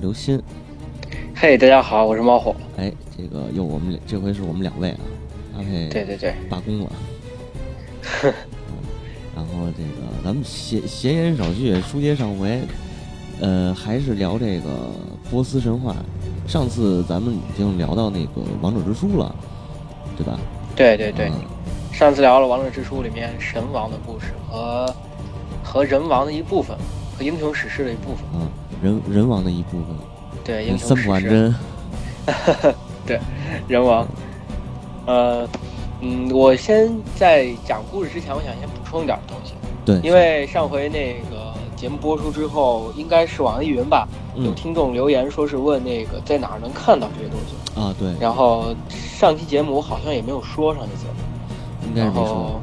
刘鑫。嘿，大家好，我是猫火。哎，这个又我们这回是我们两位啊，阿佩对对对，罢工了。嗯然后这个咱们闲闲言少叙，书接上回，呃，还是聊这个波斯神话。上次咱们已经聊到那个王者之书了，对吧？对对对，嗯上次聊了《王者之书》里面神王的故事和和人王的一部分，和英雄史诗的一部分。啊，人人王的一部分，对，英雄三史诗。不完真。人王。呃，嗯，我先在讲故事之前，我想先补充一点东西，对，因为上回那个节目播出之后，应该是网易云吧，有嗯听众留言说是问那个在哪儿能看到这些东西。啊，对，然后上期节目我好像也没有说上期节目。应该没说。，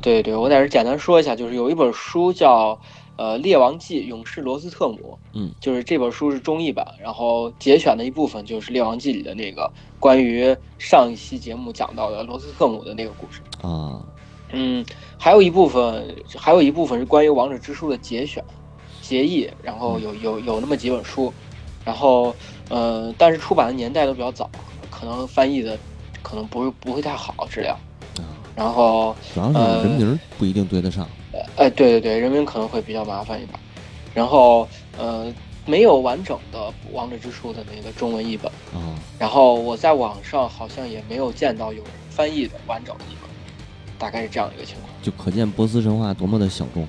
对对，我在这简单说一下，就是有一本书叫呃《列王记：勇士罗斯特姆》，嗯，就是这本书是中译版，然后节选的一部分就是《列王记》里的那个关于上一期节目讲到的罗斯特姆的那个故事。啊，嗯，还有一部分，还有一部分是关于《王者之书》的节选、节译，然后有有有那么几本书，然后呃，但是出版的年代都比较早，可能翻译的可能不是不会太好质量。啊然后，主要是呃人名不一定对得上。哎，对对对，人民可能会比较麻烦一点。然后，呃，没有完整的《王者之书》的那个中文译本。啊，然后我在网上好像也没有见到有人翻译的完整的译本，大概是这样一个情况。就可见波斯神话多么的小众。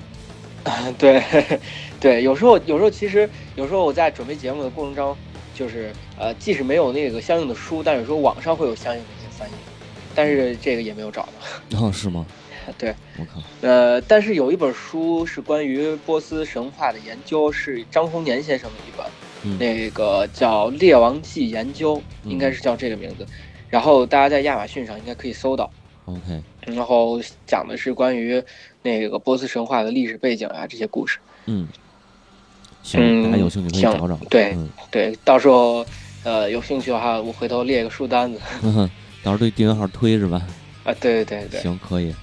对，对，有时候有时候其实有时候我在准备节目的过程中，就是呃，即使没有那个相应的书，但有时候网上会有相应的一些翻译，但是这个也没有找到。哦，是吗？对，我靠，呃，但是有一本书是关于波斯神话的研究，是张宏年先生的一本，嗯那个叫《列王纪研究》，嗯应该是叫这个名字。然后大家在亚马逊上应该可以搜到。，OK，然后讲的是关于那个波斯神话的历史背景啊这些故事。嗯，行，嗯大家有兴趣可以行找找。对嗯，对，到时候呃有兴趣的话，我回头列个书单子。到时候对订阅号推是吧？啊，对对对对。行，可以，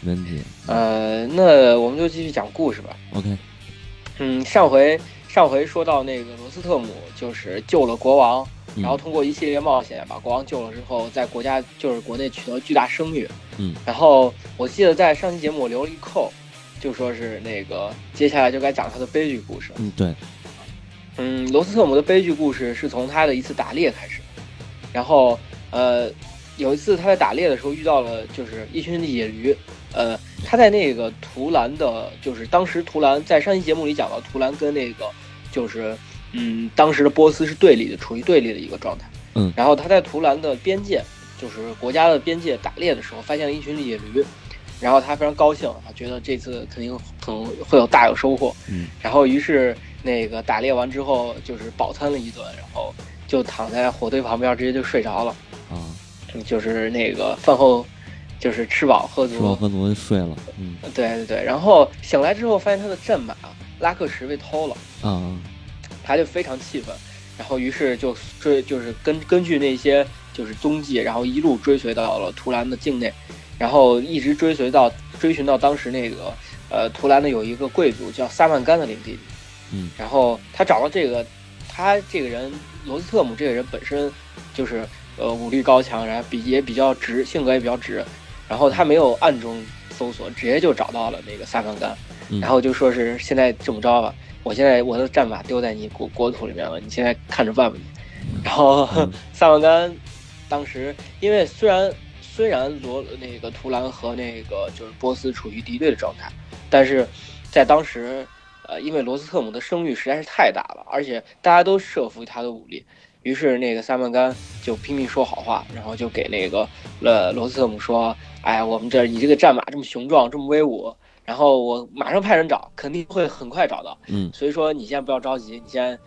没问题。呃，那我们就继续讲故事吧。OK，嗯，上回上回说到那个罗斯特姆就是救了国王，嗯然后通过一系列冒险把国王救了之后，在国家就是国内取得巨大声誉。嗯，然后我记得在上期节目我留了一扣，就说是那个接下来就该讲他的悲剧故事。嗯，对，嗯，罗斯特姆的悲剧故事是从他的一次打猎开始，然后呃，有一次他在打猎的时候遇到了就是一群野驴，呃，他在那个图兰的，就是当时图兰在上期节目里讲到图兰跟那个就是嗯当时的波斯是对立的，处于对立的一个状态。嗯然后他在图兰的边界，就是国家的边界打猎的时候，发现了一群野驴。然后他非常高兴，啊觉得这次肯定可能会有大有收获。嗯然后于是那个打猎完之后，就是饱餐了一顿，然后就躺在火堆旁边，直接就睡着了。啊，就是那个饭后，就是吃饱喝足。吃饱喝足就睡了。嗯对对对，然后醒来之后发现他的战马拉克什被偷了，啊，他就非常气愤，然后于是就追，就是根根据那些就是踪迹，然后一路追随到了图兰的境内，然后一直追随到追寻到当时那个呃图兰的有一个贵族叫萨曼甘的领地里，嗯然后他找到这个，他这个人罗斯特姆这个人本身就是呃武力高强，然后比也比较直，性格也比较直，然后他没有暗中搜索，直接就找到了那个萨曼甘，嗯。然后就说是现在这么着吧，我现在我的战马丢在你国国土里面了，你现在看着办吧。你。然后、嗯。萨曼甘当时因为虽然虽然罗那个图兰和那个就是波斯处于敌对的状态，但是在当时，呃，因为罗斯特姆的声誉实在是太大了，而且大家都慑服于他的武力，于是那个萨曼干就拼命说好话，然后就给那个呃罗斯特姆说：“哎，我们这你这个战马这么雄壮，这么威武，然后我马上派人找，肯定会很快找到。嗯所以说你先不要着急，你先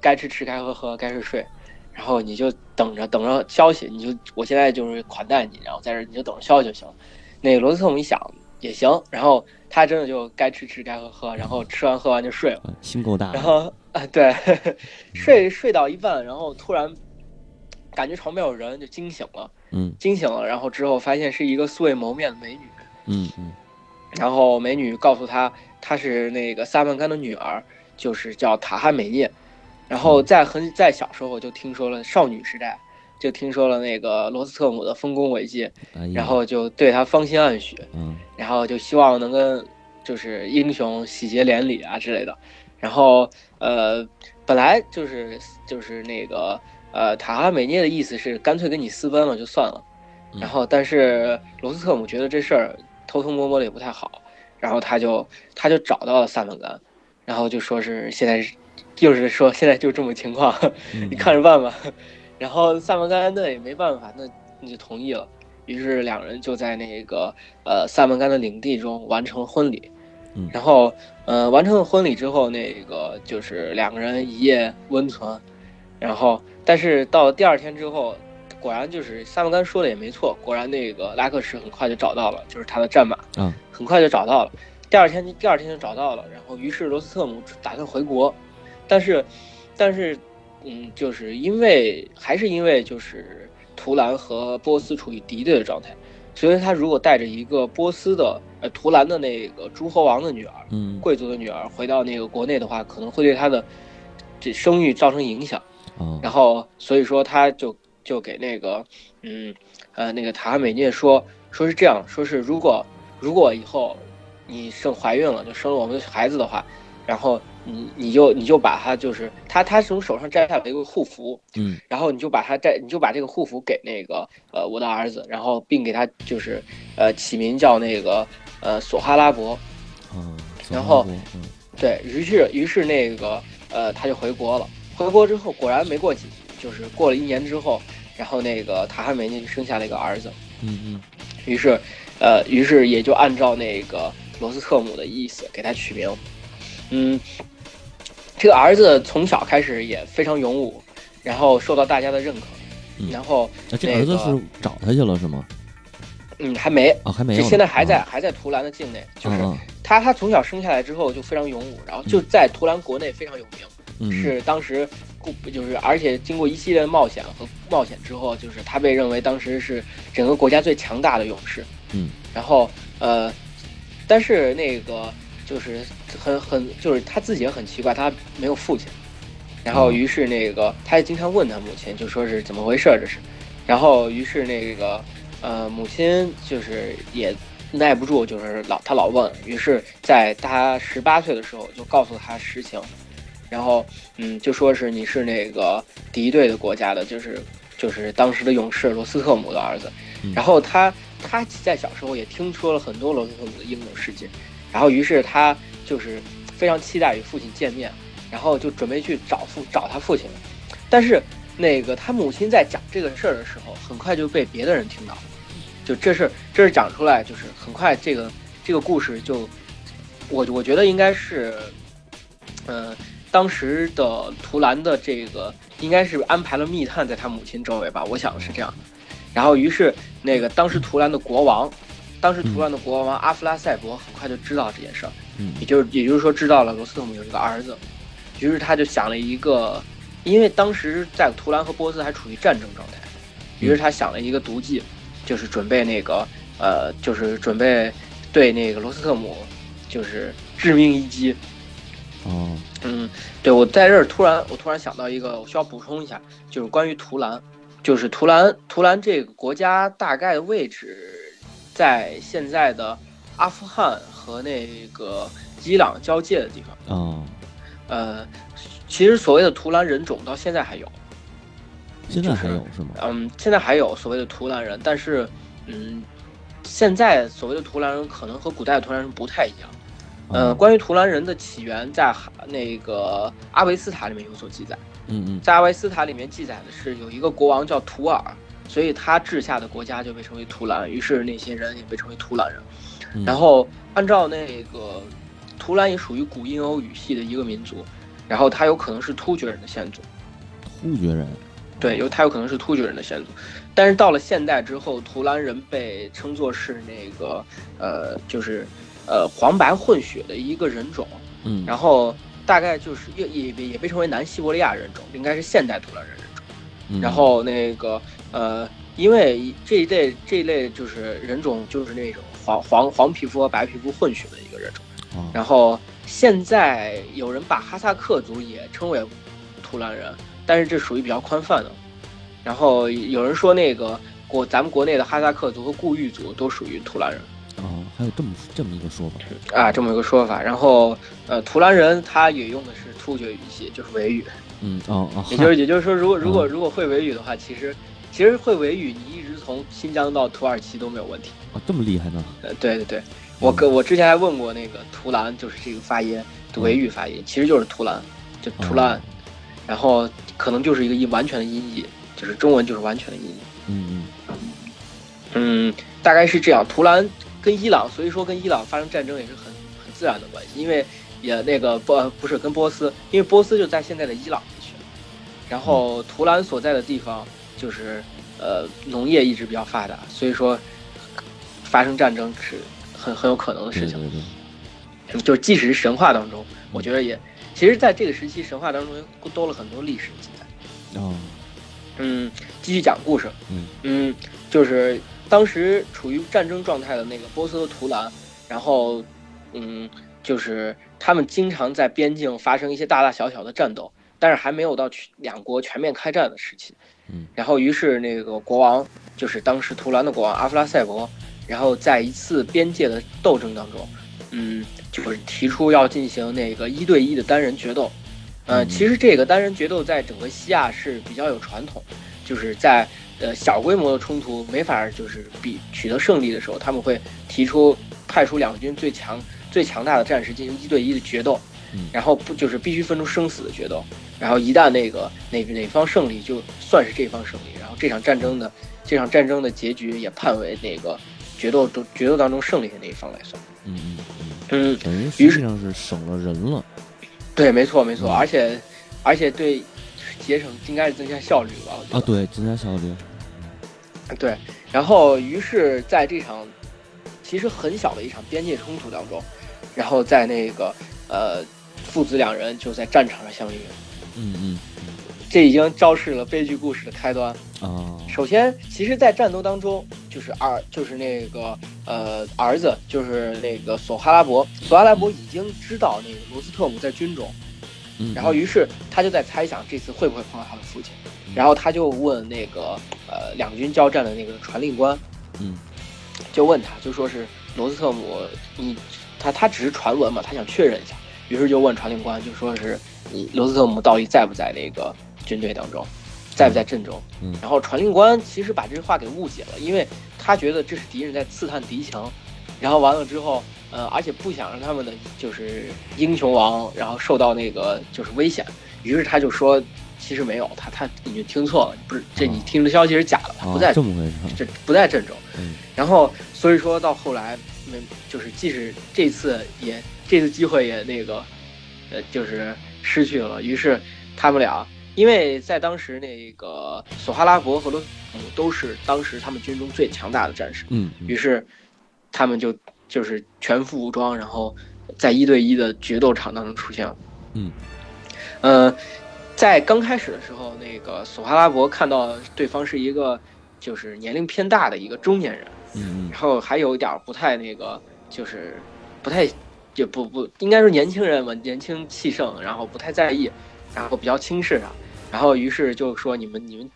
该吃吃，该喝喝，该睡睡，然后你就等着等着消息，你就我现在就是款待你，然后在这儿你就等着消息就行了。那个罗斯特姆一想也行，然后他真的就该吃吃，该喝喝，然后吃完喝完就睡了。啊心够大。然后 啊，对，睡睡到一半，然后突然感觉床边有人，就惊醒了，嗯。惊醒了，然后之后发现是一个素未谋面的美女，嗯嗯。然后美女告诉他，她是那个萨曼甘的女儿，就是叫塔哈美涅。然后在很在小时候就听说了少女时代，就听说了那个罗斯特姆的丰功伟绩，然后就对他芳心暗许，嗯，然后就希望能跟就是英雄喜结连理啊之类的。然后呃，本来就是就是那个呃塔哈美涅的意思是干脆跟你私奔了就算了，然后但是罗斯特姆觉得这事儿偷偷摸摸的也不太好，然后他就他就找到了萨满干，然后就说是现在是。就是说，现在就这么情况，你看着办吧。然后萨门甘那也没办法，那那就同意了。于是两人就在那个呃萨门甘的领地中完成了婚礼。然后呃完成了婚礼之后，那个就是两个人一夜温存。然后但是到了第二天之后，果然就是萨门甘说的也没错，果然那个拉克什很快就找到了，就是他的战马，嗯，很快就找到了。第二天第二天就找到了，然后于是罗斯特姆打算回国。但是，但是，嗯，就是因为还是因为就是图兰和波斯处于敌对的状态，所以他如果带着一个波斯的呃图兰的那个诸侯王的女儿，嗯，贵族的女儿回到那个国内的话，可能会对他的这声誉造成影响。然后所以说他就就给那个嗯呃那个塔哈美涅说说是这样，说是如果如果以后你生怀孕了，就生了我们的孩子的话，然后。你你就你就把他就是他他从手上摘下来一个护符，嗯，然后你就把他摘你就把这个护符给那个呃我的儿子，然后并给他就是呃起名叫那个呃索哈拉伯，嗯，然后嗯，对于是于是那个呃他就回国了，回国之后果然没过几就是过了一年之后，然后那个塔哈梅尼就生下了一个儿子，嗯嗯，于是呃于是也就按照那个罗斯特姆的意思给他取名，嗯。这个儿子从小开始也非常勇武，然后受到大家的认可，然后那这儿子是找他去了是吗？嗯，还没啊，还没，就现在还在还在图兰的境内。就是他他从小生下来之后就非常勇武，然后就在图兰国内非常有名，是当时就是而且经过一系列的冒险和冒险之后，就是他被认为当时是整个国家最强大的勇士。嗯，然后呃，但是那个。就是很很就是他自己也很奇怪，他没有父亲，然后于是那个他也经常问他母亲，就说是怎么回事这是，然后于是那个呃母亲就是也耐不住，就是老他老问，于是在他十八岁的时候就告诉他实情，然后嗯就说是你是那个敌对的国家的，就是就是当时的勇士罗斯特姆的儿子，然后他他在小时候也听说了很多罗斯特姆的英勇事迹。然后，于是他就是非常期待与父亲见面，然后就准备去找父找他父亲。但是，那个他母亲在讲这个事儿的时候，很快就被别的人听到。就这事儿，这事讲出来，就是很快这个这个故事就，我我觉得应该是，嗯，当时的图兰的这个应该是安排了密探在他母亲周围吧，我想是这样的。然后，于是那个当时图兰的国王。当时图兰的国王阿弗拉塞伯很快就知道这件事儿，嗯，也就是也就是说知道了罗斯特姆有一个儿子，于是他就想了一个，因为当时在图兰和波斯还处于战争状态，于是他想了一个毒计，就是准备那个呃，就是准备对那个罗斯特姆就是致命一击。哦，嗯，对我在这儿突然我突然想到一个，我需要补充一下，就是关于图兰，就是图兰图兰这个国家大概的位置。在现在的阿富汗和那个伊朗交界的地方哦，呃，其实所谓的图兰人种到现在还有，现在还有是吗？嗯，现在还有所谓的图兰人，但是嗯，现在所谓的图兰人可能和古代的图兰人不太一样。嗯，关于图兰人的起源，在那个阿维斯塔里面有所记载。嗯嗯，在阿维斯塔里面记载的是有一个国王叫图尔。所以他治下的国家就被称为图兰，于是那些人也被称为图兰人。然后按照那个图兰也属于古印欧语系的一个民族，然后他有可能是突厥人的先祖。突厥人，对，有他有可能是突厥人的先祖。但是到了现代之后，图兰人被称作是那个呃，就是呃黄白混血的一个人种。嗯，然后大概就是也也也被称为南西伯利亚人种，应该是现代图兰人人种。然后那个。呃，因为这一类这一类就是人种，就是那种黄黄黄皮肤和白皮肤混血的一个人种。然后现在有人把哈萨克族也称为图兰人，但是这属于比较宽泛的。然后有人说那个国咱们国内的哈萨克族和固裕族都属于图兰人。哦，还有这么这么一个说法啊，这么一个说法。然后呃，图兰人他也用的是突厥语系，就是维语。嗯哦哦，也就是 也就是说，如果如果如果会维语的话，其实其实会维语，你一直从新疆到土耳其都没有问题。啊，这么厉害呢？呃，对对对，我跟我之前还问过那个图兰，就是这个发音，维语发音，其实就是图兰，就图兰，然后可能就是一个音完全的音译，就是中文就是完全的音译。嗯嗯嗯，大概是这样。图兰跟伊朗，所以说跟伊朗发生战争也是很很自然的关系，因为。也那个不不是跟波斯，因为波斯就在现在的伊朗地区，然后图兰所在的地方就是呃农业一直比较发达，所以说发生战争是很很有可能的事情。就即使是神话当中，我觉得也，其实在这个时期神话当中多了很多历史记载。哦。嗯，继续讲故事。嗯嗯，就是当时处于战争状态的那个波斯和图兰，然后嗯。就是他们经常在边境发生一些大大小小的战斗，但是还没有到全两国全面开战的时期。嗯，然后于是那个国王，就是当时图兰的国王阿弗拉塞伯，然后在一次边界的斗争当中，嗯，就是提出要进行那个一对一的单人决斗。呃，其实这个单人决斗在整个西亚是比较有传统，就是在呃小规模的冲突没法就是比取得胜利的时候，他们会提出派出两军最强。最强大的战士进行一对一的决斗，然后不就是必须分出生死的决斗，然后一旦那个哪哪方胜利，就算是这方胜利，然后这场战争的这场战争的结局也判为那个决斗中决斗当中胜利的那一方来算。嗯嗯嗯，等于实际上是省了人了。对，没错没错，而且而且对节省应该是增加效率吧？啊，对，增加效率。对，然后于是在这场其实很小的一场边界冲突当中。然后在那个，呃，父子两人就在战场上相遇。嗯嗯，这已经昭示了悲剧故事的开端啊。首先，其实，在战斗当中，就是儿，就是那个，呃，儿子，就是那个索哈拉伯，索哈拉伯已经知道那个罗斯特姆在军中，然后于是他就在猜想这次会不会碰到他的父亲，然后他就问那个，呃，两军交战的那个传令官，嗯，就问他，就说是罗斯特姆，你。他他只是传闻嘛，他想确认一下，于是就问传令官，就说是你罗斯特姆到底在不在那个军队当中，在不在阵中？嗯，然后传令官其实把这话给误解了，因为他觉得这是敌人在刺探敌情，然后完了之后，呃，而且不想让他们的就是英雄王然后受到那个就是危险，于是他就说其实没有，他他已经听错了，不是这你听的消息是假的，他不在这么回事，这不在阵中。嗯，然后所以说到后来。没就是即使这次也这次机会也那个，呃，就是失去了。于是他们俩，因为在当时那个索哈拉伯和罗姆都是当时他们军中最强大的战士，嗯，于是他们就就是全副武装，然后在一对一的决斗场当中出现了。嗯，呃，在刚开始的时候，那个索哈拉伯看到对方是一个就是年龄偏大的一个中年人。嗯，然后还有一点不太那个，就是不太，就不不应该说年轻人嘛，年轻气盛，然后不太在意，然后比较轻视他，然后于是就说你们你们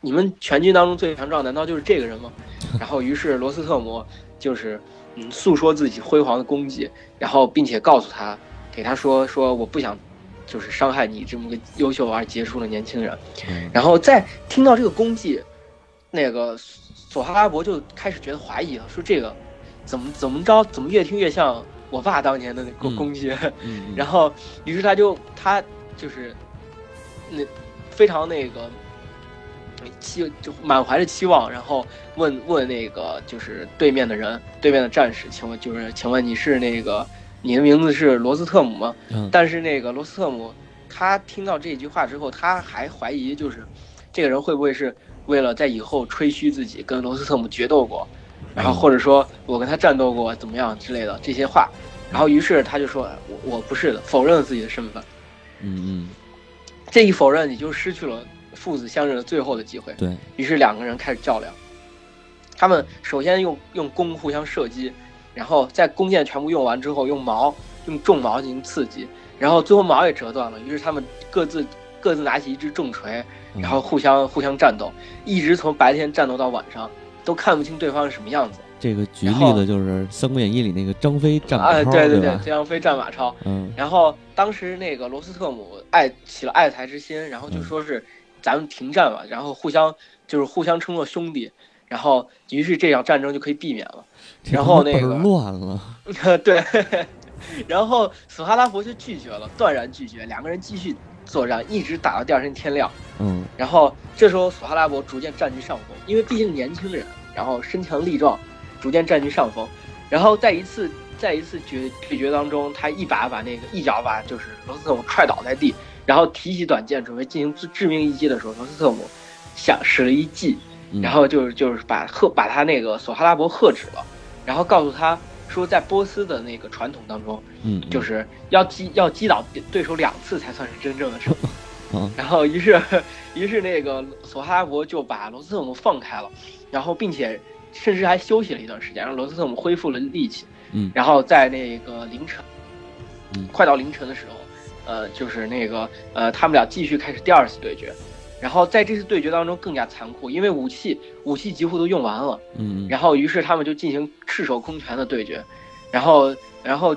你们全军当中最强壮，难道就是这个人吗？然后于是罗斯特姆就是嗯诉说自己辉煌的功绩，然后并且告诉他，给他说说我不想就是伤害你这么个优秀而杰出的年轻人，然后再听到这个功绩，那个。索哈拉伯就开始觉得怀疑了，说这个怎么怎么着，怎么越听越像我爸当年的那攻攻击，然后于是他就他就是那非常那个期就满怀着期望，然后问问那个就是对面的人，对面的战士，请问就是请问你是那个你的名字是罗斯特姆吗？但是那个罗斯特姆他听到这句话之后，他还怀疑就是这个人会不会是。为了在以后吹嘘自己跟罗斯特姆决斗过，然后或者说我跟他战斗过怎么样之类的这些话，然后于是他就说我我不是的，否认了自己的身份。嗯嗯，这一否认你就失去了父子相认的最后的机会。对于是两个人开始较量，他们首先用用弓互相射击，然后在弓箭全部用完之后用矛用重矛进行刺激，然后最后矛也折断了，于是他们各自。各自拿起一支重锤，然后互相互相战斗，一直从白天战斗到晚上，都看不清对方是什么样子。这个举例子就是《三国演义》里那个张飞战马超，对对对，张飞战马超。嗯，然后当时那个罗斯特姆爱起了爱才之心，然后就说是咱们停战吧，然后互相就是互相称作兄弟，然后于是这场战争就可以避免了。然后那个乱了，对，然后索哈拉伯就拒绝了，断然拒绝，两个人继续作战，一直打到第二天天亮。嗯，然后这时候索哈拉伯逐渐占据上风，因为毕竟年轻人，然后身强力壮。逐渐占据上风，然后在一次在一次决对决当中，他一把把那个一脚把就是罗斯特姆踹倒在地，然后提起短剑准备进行致致命一击的时候，罗斯特姆想使了一计，然后就是就是把喝把他那个索哈拉伯喝止了，然后告诉他说，在波斯的那个传统当中，嗯，就是要击要击倒对手两次才算是真正的胜利。嗯，然后于是于是那个索哈拉伯就把罗斯特姆放开了，然后并且。甚至还休息了一段时间，让罗斯特姆恢复了力气。嗯，然后在那个凌晨，嗯，快到凌晨的时候，呃，就是那个呃，他们俩继续开始第二次对决。然后在这次对决当中更加残酷，因为武器武器几乎都用完了。嗯，然后于是他们就进行赤手空拳的对决。然后然后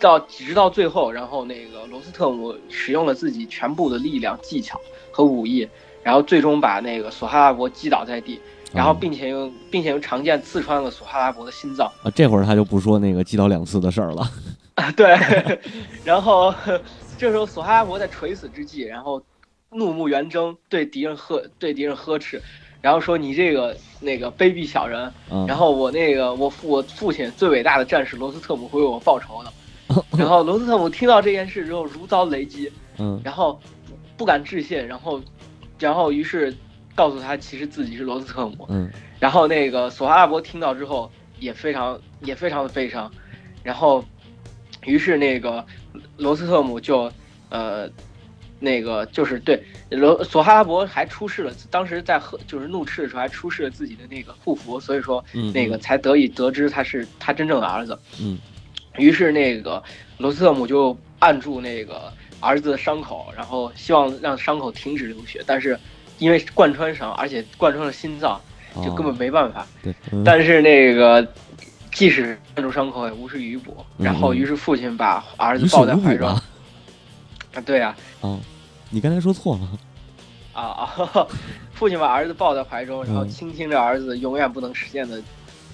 到直到最后，然后那个罗斯特姆使用了自己全部的力量、技巧和武艺，然后最终把那个索哈拉伯击倒在地。然后，并且用，并且用长剑刺穿了索哈拉伯的心脏啊！这会儿他就不说那个击倒两次的事儿了啊。对，然后 这时候索哈拉伯在垂死之际，然后怒目圆睁，对敌人呵，对敌人呵斥，然后说：“你这个那个卑鄙小人！”然后我那个我父我父亲最伟大的战士罗斯特姆会为我报仇的。然后罗斯特姆听到这件事之后如遭雷击，嗯，然后不敢置信，然后，然后于是。告诉他，其实自己是罗斯特姆。嗯，然后那个索哈拉伯听到之后也非常也非常的悲伤，然后，于是那个罗斯特姆就，呃，那个就是对罗索哈拉伯还出示了当时在喝就是怒斥的时候还出示了自己的那个护符，所以说那个才得以得知他是他真正的儿子。嗯，于是那个罗斯特姆就按住那个儿子的伤口，然后希望让伤口停止流血，但是。因为贯穿伤，而且贯穿了心脏，就根本没办法。对，但是那个，即使按住伤口也无事于补。然后，于是父亲把儿子抱在怀中。啊，对呀。啊，你刚才说错了。啊啊！父亲把儿子抱在怀中，然后倾听着儿子永远不能实现的，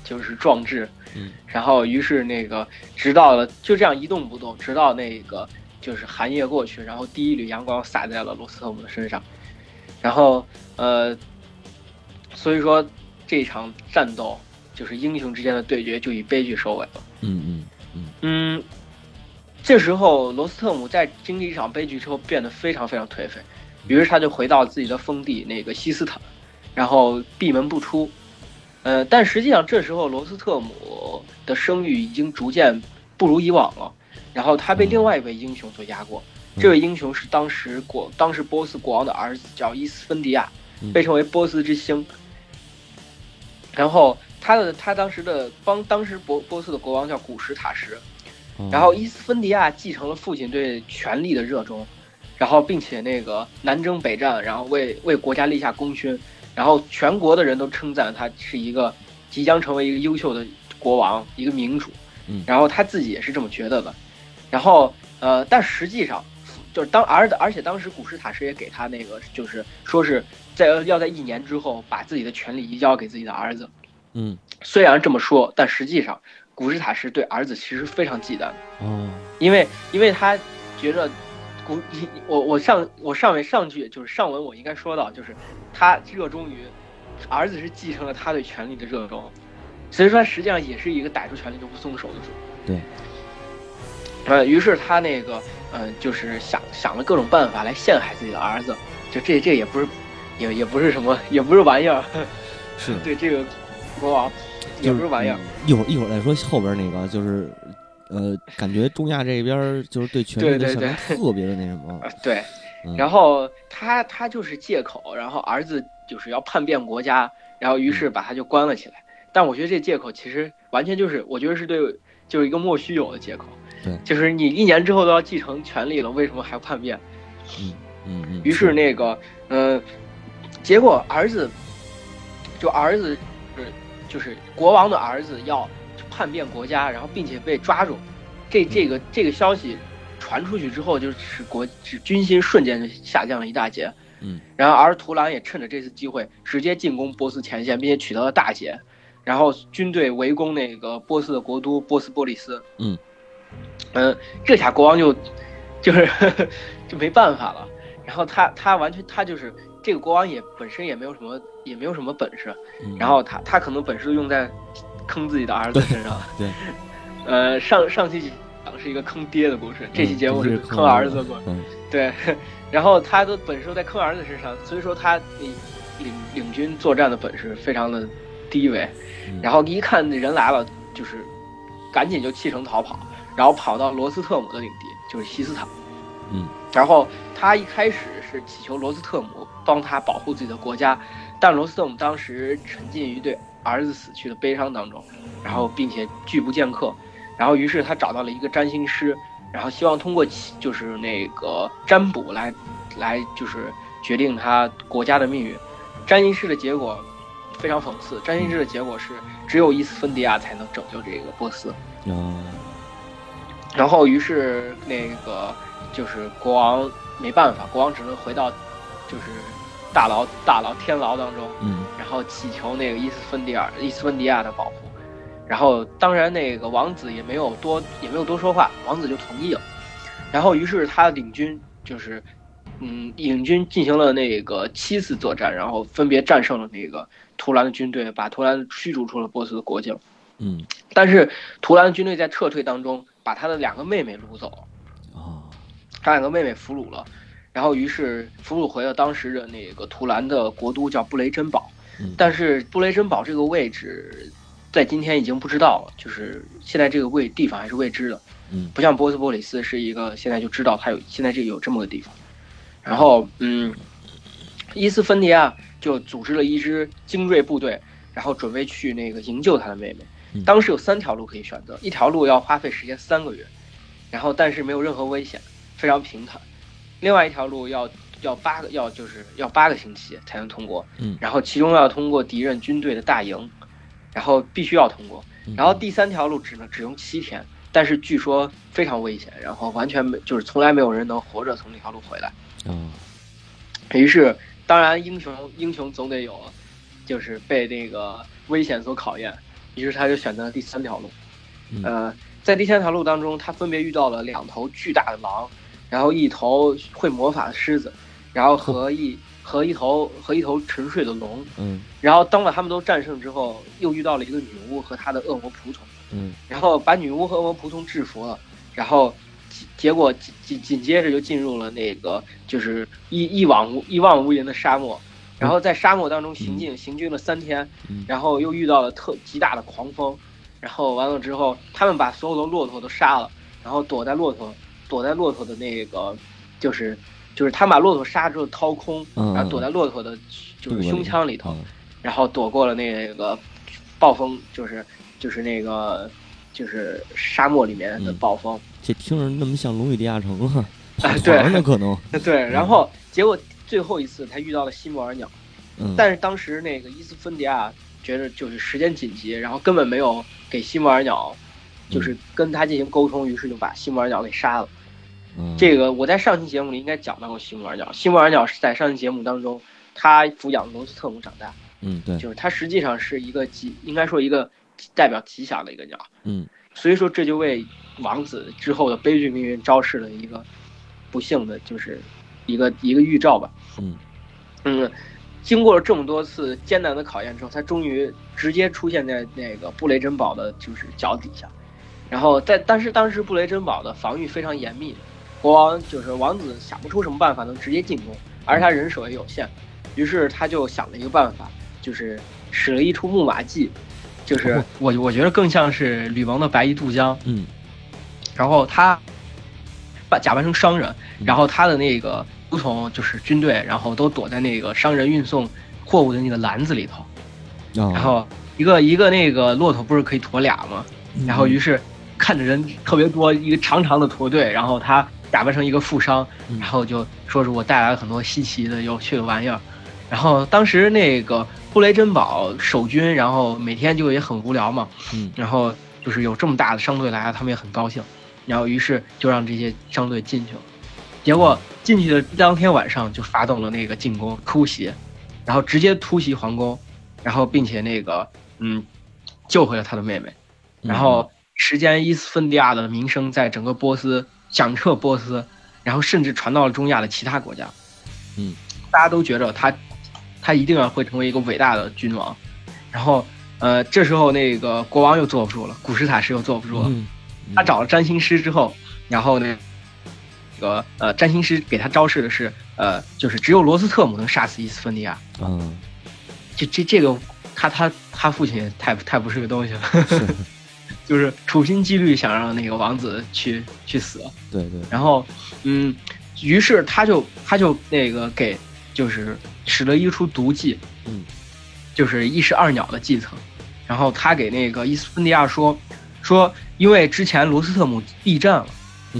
就是壮志。嗯。然后，于是那个，直到了就这样一动不动，直到那个就是寒夜过去，然后第一缕阳光洒在了罗斯特姆的身上。然后，呃，所以说这场战斗就是英雄之间的对决，就以悲剧收尾了。嗯嗯嗯嗯。这时候，罗斯特姆在经历一场悲剧之后，变得非常非常颓废，于是他就回到自己的封地那个西斯坦，然后闭门不出。呃，但实际上这时候罗斯特姆的声誉已经逐渐不如以往了，然后他被另外一位英雄所压过。这位英雄是当时国当时波斯国王的儿子，叫伊斯芬迪亚，被称为波斯之星。然后他的他当时的帮当时波波斯的国王叫古什塔什，然后伊斯芬迪亚继承了父亲对权力的热衷，然后并且那个南征北战，然后为为国家立下功勋，然后全国的人都称赞他是一个即将成为一个优秀的国王，一个明主。然后他自己也是这么觉得的，然后呃，但实际上。就是当儿子，而且当时古什塔什也给他那个，就是说是在要在一年之后把自己的权力移交给自己的儿子。嗯，虽然这么说，但实际上古什塔什对儿子其实非常忌惮的。哦，因为因为他觉得古 我我上我上面上句就是上文我应该说到，就是他热衷于儿子是继承了他对权力的热衷，所以说实际上也是一个逮住权力就不松手的主。对。呃，于是他那个。嗯，就是想想了各种办法来陷害自己的儿子，就这这也不是，也也不是什么，也不是玩意儿。是 对这个国王也不是玩意儿。一会儿一会儿再说后边那个，就是呃，感觉中亚这边就是对权力的象征特别的那什么。对，然后他他就是借口，然后儿子就是要叛变国家，然后于是把他就关了起来。但我觉得这借口其实完全就是，我觉得是对，就是一个莫须有的借口。对，就是你一年之后都要继承权力了，为什么还叛变？嗯，嗯嗯。于是那个，呃，结果儿子，就儿子，是就是国王的儿子要叛变国家，然后并且被抓住，这这个这个消息传出去之后，就是国使军心瞬间就下降了一大截。嗯。然后而图兰也趁着这次机会，直接进攻波斯前线，并且取得了大捷。然后军队围攻那个波斯的国都波斯波利斯。嗯。嗯，这下国王就就是 就没办法了。然后他他完全他就是这个国王也本身也没有什么也没有什么本事，然后他他可能本事都用在坑自己的儿子身上。对。呃，上上期讲的是一个坑爹的故事，这期节目是坑儿子的故事。嗯。对。然后他的本事都在坑儿子身上，所以说他领领领军作战的本事非常的低微。然后一看人来了，就是赶紧就弃城逃跑，然后跑到罗斯特姆的领地，就是西斯坦。嗯。然后他一开始是祈求罗斯特姆帮他保护自己的国家，但罗斯特姆当时沉浸于对儿子死去的悲伤当中，然后并且拒不见客，然后于是他找到了一个占星师，然后希望通过就是那个占卜来，来就是决定他国家的命运。占星师的结果非常讽刺，占星师的结果是只有伊斯芬迪亚才能拯救这个波斯。嗯。然后于是那个。就是国王没办法，国王只能回到，就是大牢、大牢、天牢当中，嗯，然后祈求那个伊斯芬迪尔、伊斯芬迪亚的保护。然后当然那个王子也没有多也没有多说话，王子就同意了。然后于是他领军就是，嗯，领军进行了那个七次作战，然后分别战胜了那个图兰的军队，把图兰驱逐出了波斯的国境。嗯，但是图兰的军队在撤退当中，把他的两个妹妹掳走了。他两个妹妹俘虏了，然后于是俘虏回了当时的那个图兰的国都，叫布雷珍堡。但是布雷珍堡这个位置，在今天已经不知道了，就是现在这个位地方还是未知的。嗯，不像波斯波里斯是一个现在就知道他有现在这有这么个地方。然后，嗯，伊斯芬迪亚就组织了一支精锐部队，然后准备去那个营救他的妹妹。当时有三条路可以选择，一条路要花费时间三个月，然后但是没有任何危险。非常平坦，另外一条路要要八个要就是要八个星期才能通过，嗯，然后其中要通过敌人军队的大营，然后必须要通过，然后第三条路只能只用七天，但是据说非常危险，然后完全没就是从来没有人能活着从那条路回来，嗯，于是当然英雄英雄总得有，就是被那个危险所考验，于是他就选择了第三条路，呃，在第三条路当中，他分别遇到了两头巨大的狼。然后一头会魔法的狮子，然后和一和一头和一头沉睡的龙，嗯，然后当了他们都战胜之后，又遇到了一个女巫和她的恶魔仆从，嗯，然后把女巫和恶魔仆从制服了，然后结果紧紧紧接着就进入了那个就是一一往无一望无垠的沙漠，然后在沙漠当中行进行军了三天，然后又遇到了特极大的狂风，然后完了之后，他们把所有的骆驼都杀了，然后躲在骆驼。躲在骆驼的那个，就是，就是他把骆驼杀之后掏空，然后躲在骆驼的，就是胸腔里头，然后躲过了那个暴风，就是就是那个就是沙漠里面的暴风。这听着那么像《龙与地下城》啊！对，那可能 对。然后结果最后一次他遇到了西摩尔鸟，嗯，但是当时那个伊斯芬迪亚觉得就是时间紧急，然后根本没有给西摩尔鸟。就是跟他进行沟通，于是就把西摩尔鸟给杀了。这个我在上期节目里应该讲到过西摩尔鸟。西摩尔鸟是在上期节目当中，他抚养罗斯特姆长大。嗯，对，就是它实际上是一个吉，应该说一个代表吉祥的一个鸟。嗯，所以说这就为王子之后的悲剧命运昭示了一个不幸的，就是一个一个预兆吧。嗯嗯，经过了这么多次艰难的考验之后，他终于直接出现在那个布雷珍堡的就是脚底下。然后在，但是当时布雷珍堡的防御非常严密，国王就是王子想不出什么办法能直接进攻，而他人手也有限，于是他就想了一个办法，就是使了一出木马计，就是我我觉得更像是吕蒙的白衣渡江，嗯，然后他扮假扮成商人，然后他的那个仆从就是军队，然后都躲在那个商人运送货物的那个篮子里头，然后一个一个那个骆驼不是可以驮俩吗？然后于是。看着人特别多，一个长长的驼队，然后他打扮成一个富商，然后就说是我带来了很多稀奇的、有趣的玩意儿。然后当时那个布雷珍堡守军，然后每天就也很无聊嘛，嗯，然后就是有这么大的商队来了，他们也很高兴，然后于是就让这些商队进去了。结果进去的当天晚上就发动了那个进攻突袭，然后直接突袭皇宫，然后并且那个嗯救回了他的妹妹，然后时间伊斯芬迪亚的名声在整个波斯响彻波斯，然后甚至传到了中亚的其他国家，嗯，大家都觉得他他一定要会成为一个伟大的君王，然后呃这时候那个国王又坐不住了，古什塔什又坐不住了，他找了占星师之后，然后呢。这个呃，占星师给他昭示的是，呃，就是只有罗斯特姆能杀死伊斯芬迪亚。嗯，这这这个，他他他父亲也太太不是个东西了，就是处心积虑想让那个王子去去死。对对。然后，嗯，于是他就他就那个给就是使了一出毒计，嗯，就是一石二鸟的计策。然后他给那个伊斯芬迪亚说说，因为之前罗斯特姆避战了。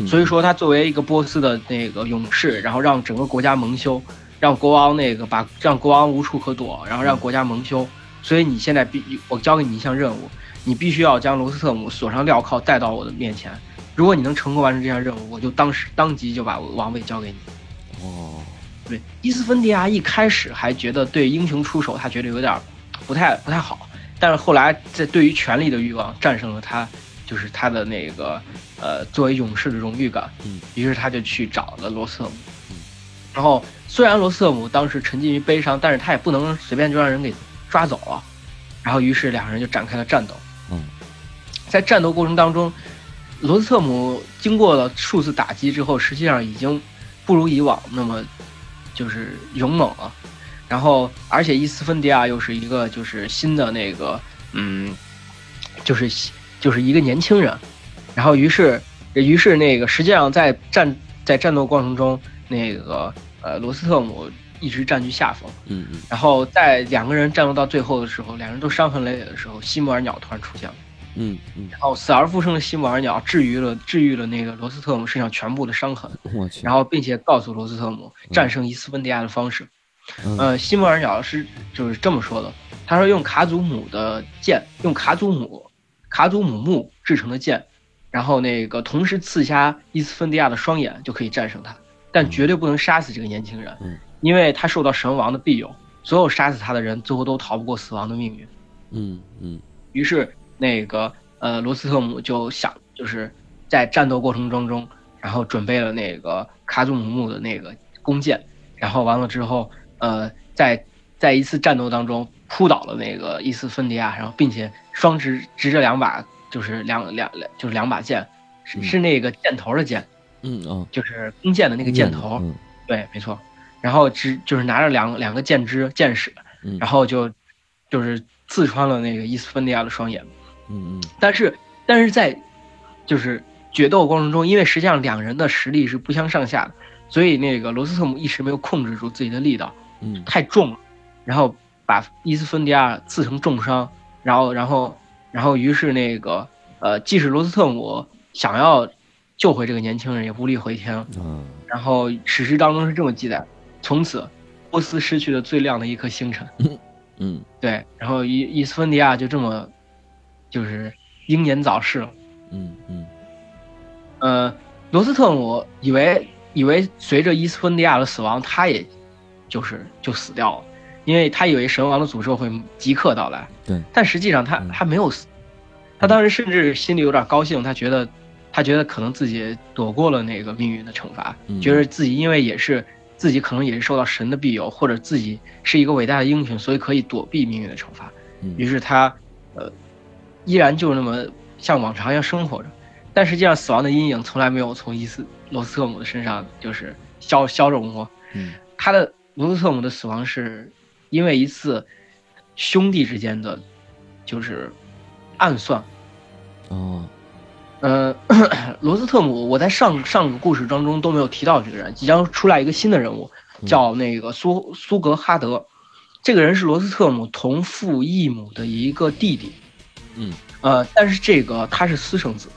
所以说，他作为一个波斯的那个勇士，然后让整个国家蒙羞，让国王那个把让国王无处可躲，然后让国家蒙羞。所以你现在必我交给你一项任务，你必须要将罗斯特姆锁上镣铐带到我的面前。如果你能成功完成这项任务，我就当时当即就把王位交给你。哦，对，伊斯芬迪亚一开始还觉得对英雄出手，他觉得有点不太不太好，但是后来在对于权力的欲望战胜了他。就是他的那个，呃，作为勇士的荣誉感，嗯，于是他就去找了罗斯特姆，嗯，然后虽然罗斯特姆当时沉浸于悲伤，但是他也不能随便就让人给抓走了，然后于是两个人就展开了战斗，嗯，在战斗过程当中，罗斯特姆经过了数次打击之后，实际上已经不如以往那么就是勇猛了，然后而且伊斯芬迪亚又是一个就是新的那个，嗯，就是。就是一个年轻人，然后于是，于是那个实际上在战在战斗过程中，那个呃罗斯特姆一直占据下风，嗯嗯，然后在两个人战斗到最后的时候，两人都伤痕累累的时候，西姆尔鸟突然出现了，嗯嗯，然后死而复生的西姆尔鸟治愈了治愈了那个罗斯特姆身上全部的伤痕，我去，然后并且告诉罗斯特姆战胜伊斯芬迪亚的方式，呃西姆尔鸟是就是这么说的，他说用卡祖姆的剑，用卡祖姆。卡祖姆木制成的剑，然后那个同时刺瞎伊斯芬迪亚的双眼就可以战胜他，但绝对不能杀死这个年轻人，因为他受到神王的庇佑，所有杀死他的人最后都逃不过死亡的命运。嗯嗯。于是那个呃罗斯特姆就想，就是在战斗过程当中，然后准备了那个卡祖姆木的那个弓箭，然后完了之后，呃在在一次战斗当中。扑倒了那个伊斯芬迪亚，然后并且双执执着两把，就是两两两，就是两把剑，是是那个箭头的箭，嗯嗯，就是弓箭的那个箭头，对，没错。然后只就是拿着两两个剑支剑矢，然后就就是刺穿了那个伊斯芬迪亚的双眼，嗯嗯。但是但是在就是决斗过程中，因为实际上两人的实力是不相上下的，所以那个罗斯特姆一时没有控制住自己的力道，嗯，太重了，然后。把伊斯芬迪亚刺成重伤，然后，然后，然后，于是那个，呃，即使罗斯特姆想要救回这个年轻人，也无力回天。嗯。然后史诗当中是这么记载：从此，波斯失去了最亮的一颗星辰。嗯。对。然后伊伊斯芬迪亚就这么，就是英年早逝了。嗯嗯。呃，罗斯特姆以为以为随着伊斯芬迪亚的死亡，他也，就是就死掉了。因为他以为神王的诅咒会即刻到来，对，但实际上他他没有死，他当时甚至心里有点高兴，他觉得，他觉得可能自己躲过了那个命运的惩罚，觉得自己因为也是自己可能也是受到神的庇佑，或者自己是一个伟大的英雄，所以可以躲避命运的惩罚。于是他，呃，依然就那么像往常一样生活着，但实际上死亡的阴影从来没有从伊斯罗斯特姆的身上就是消消融过。嗯，他的罗斯特姆的死亡是。因为一次兄弟之间的，就是暗算。哦，呃，罗斯特姆，我在上上个故事当中都没有提到这个人，即将出来一个新的人物，叫那个苏苏格哈德。这个人是罗斯特姆同父异母的一个弟弟。嗯，呃，但是这个他是私生子，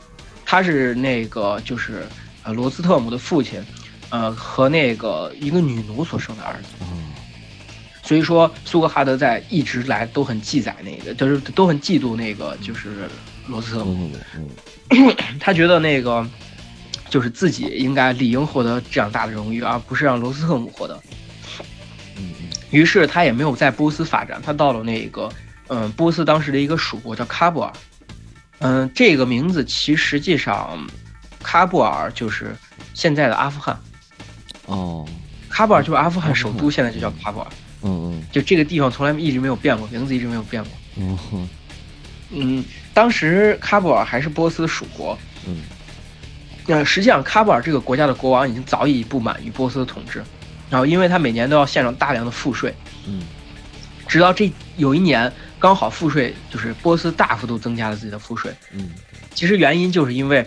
他是那个就是呃罗斯特姆的父亲，呃和那个一个女奴所生的儿子。哦，所以说苏格哈德在一直来都很记载那个，就是都很嫉妒那个就是罗斯特姆，嗯嗯 他觉得那个就是自己应该理应获得这样大的荣誉，而不是让罗斯特姆获得。于是他也没有在波斯发展，他到了那个嗯波斯当时的一个属国叫喀布尔，嗯这个名字其实际上喀布尔就是现在的阿富汗，哦，喀布尔就是阿富汗首都，现在就叫喀布尔，嗯嗯。就这个地方从来一直没有变过，名字一直没有变过。嗯哼。嗯，当时喀布尔还是波斯的属国，嗯。那，实际上喀布尔这个国家的国王已经早已不满于波斯的统治，然后因为他每年都要献上大量的赋税，嗯。直到这有一年刚好赋税就是波斯大幅度增加了自己的赋税，嗯。其实原因就是因为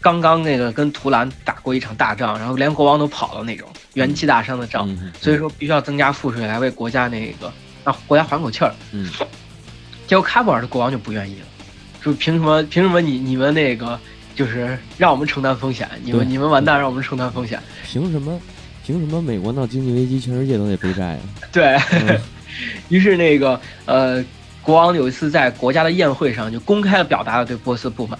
刚刚那个跟图兰打过一场大仗，然后连国王都跑了那种元气大伤的仗，嗯，所以说必须要增加赋税来为国家那个让国家缓口气儿。嗯结果喀布尔的国王就不愿意了，说凭什么凭什么你你们那个就是让我们承担风险，你们你们完蛋让我们承担风险。凭什么？凭什么美国闹经济危机，全世界都得背债啊？对嗯于是那个呃国王有一次在国家的宴会上就公开的表达了对波斯不满，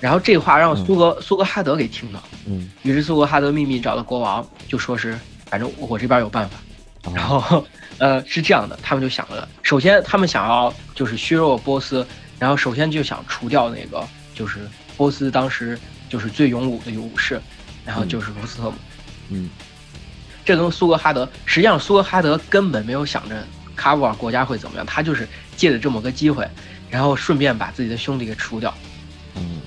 然后这话让苏格、苏格哈德给听到，嗯，于是苏格哈德秘密找到国王，就说是反正我这边有办法。哦然后，呃，是这样的，他们就想了，首先他们想要就是削弱波斯，然后首先就想除掉那个就是波斯当时就是最勇武的武士，然后就是罗斯特姆。嗯这跟苏格哈德，实际上苏格哈德根本没有想着卡布尔国家会怎么样，他就是借着这么个机会，然后顺便把自己的兄弟给除掉。嗯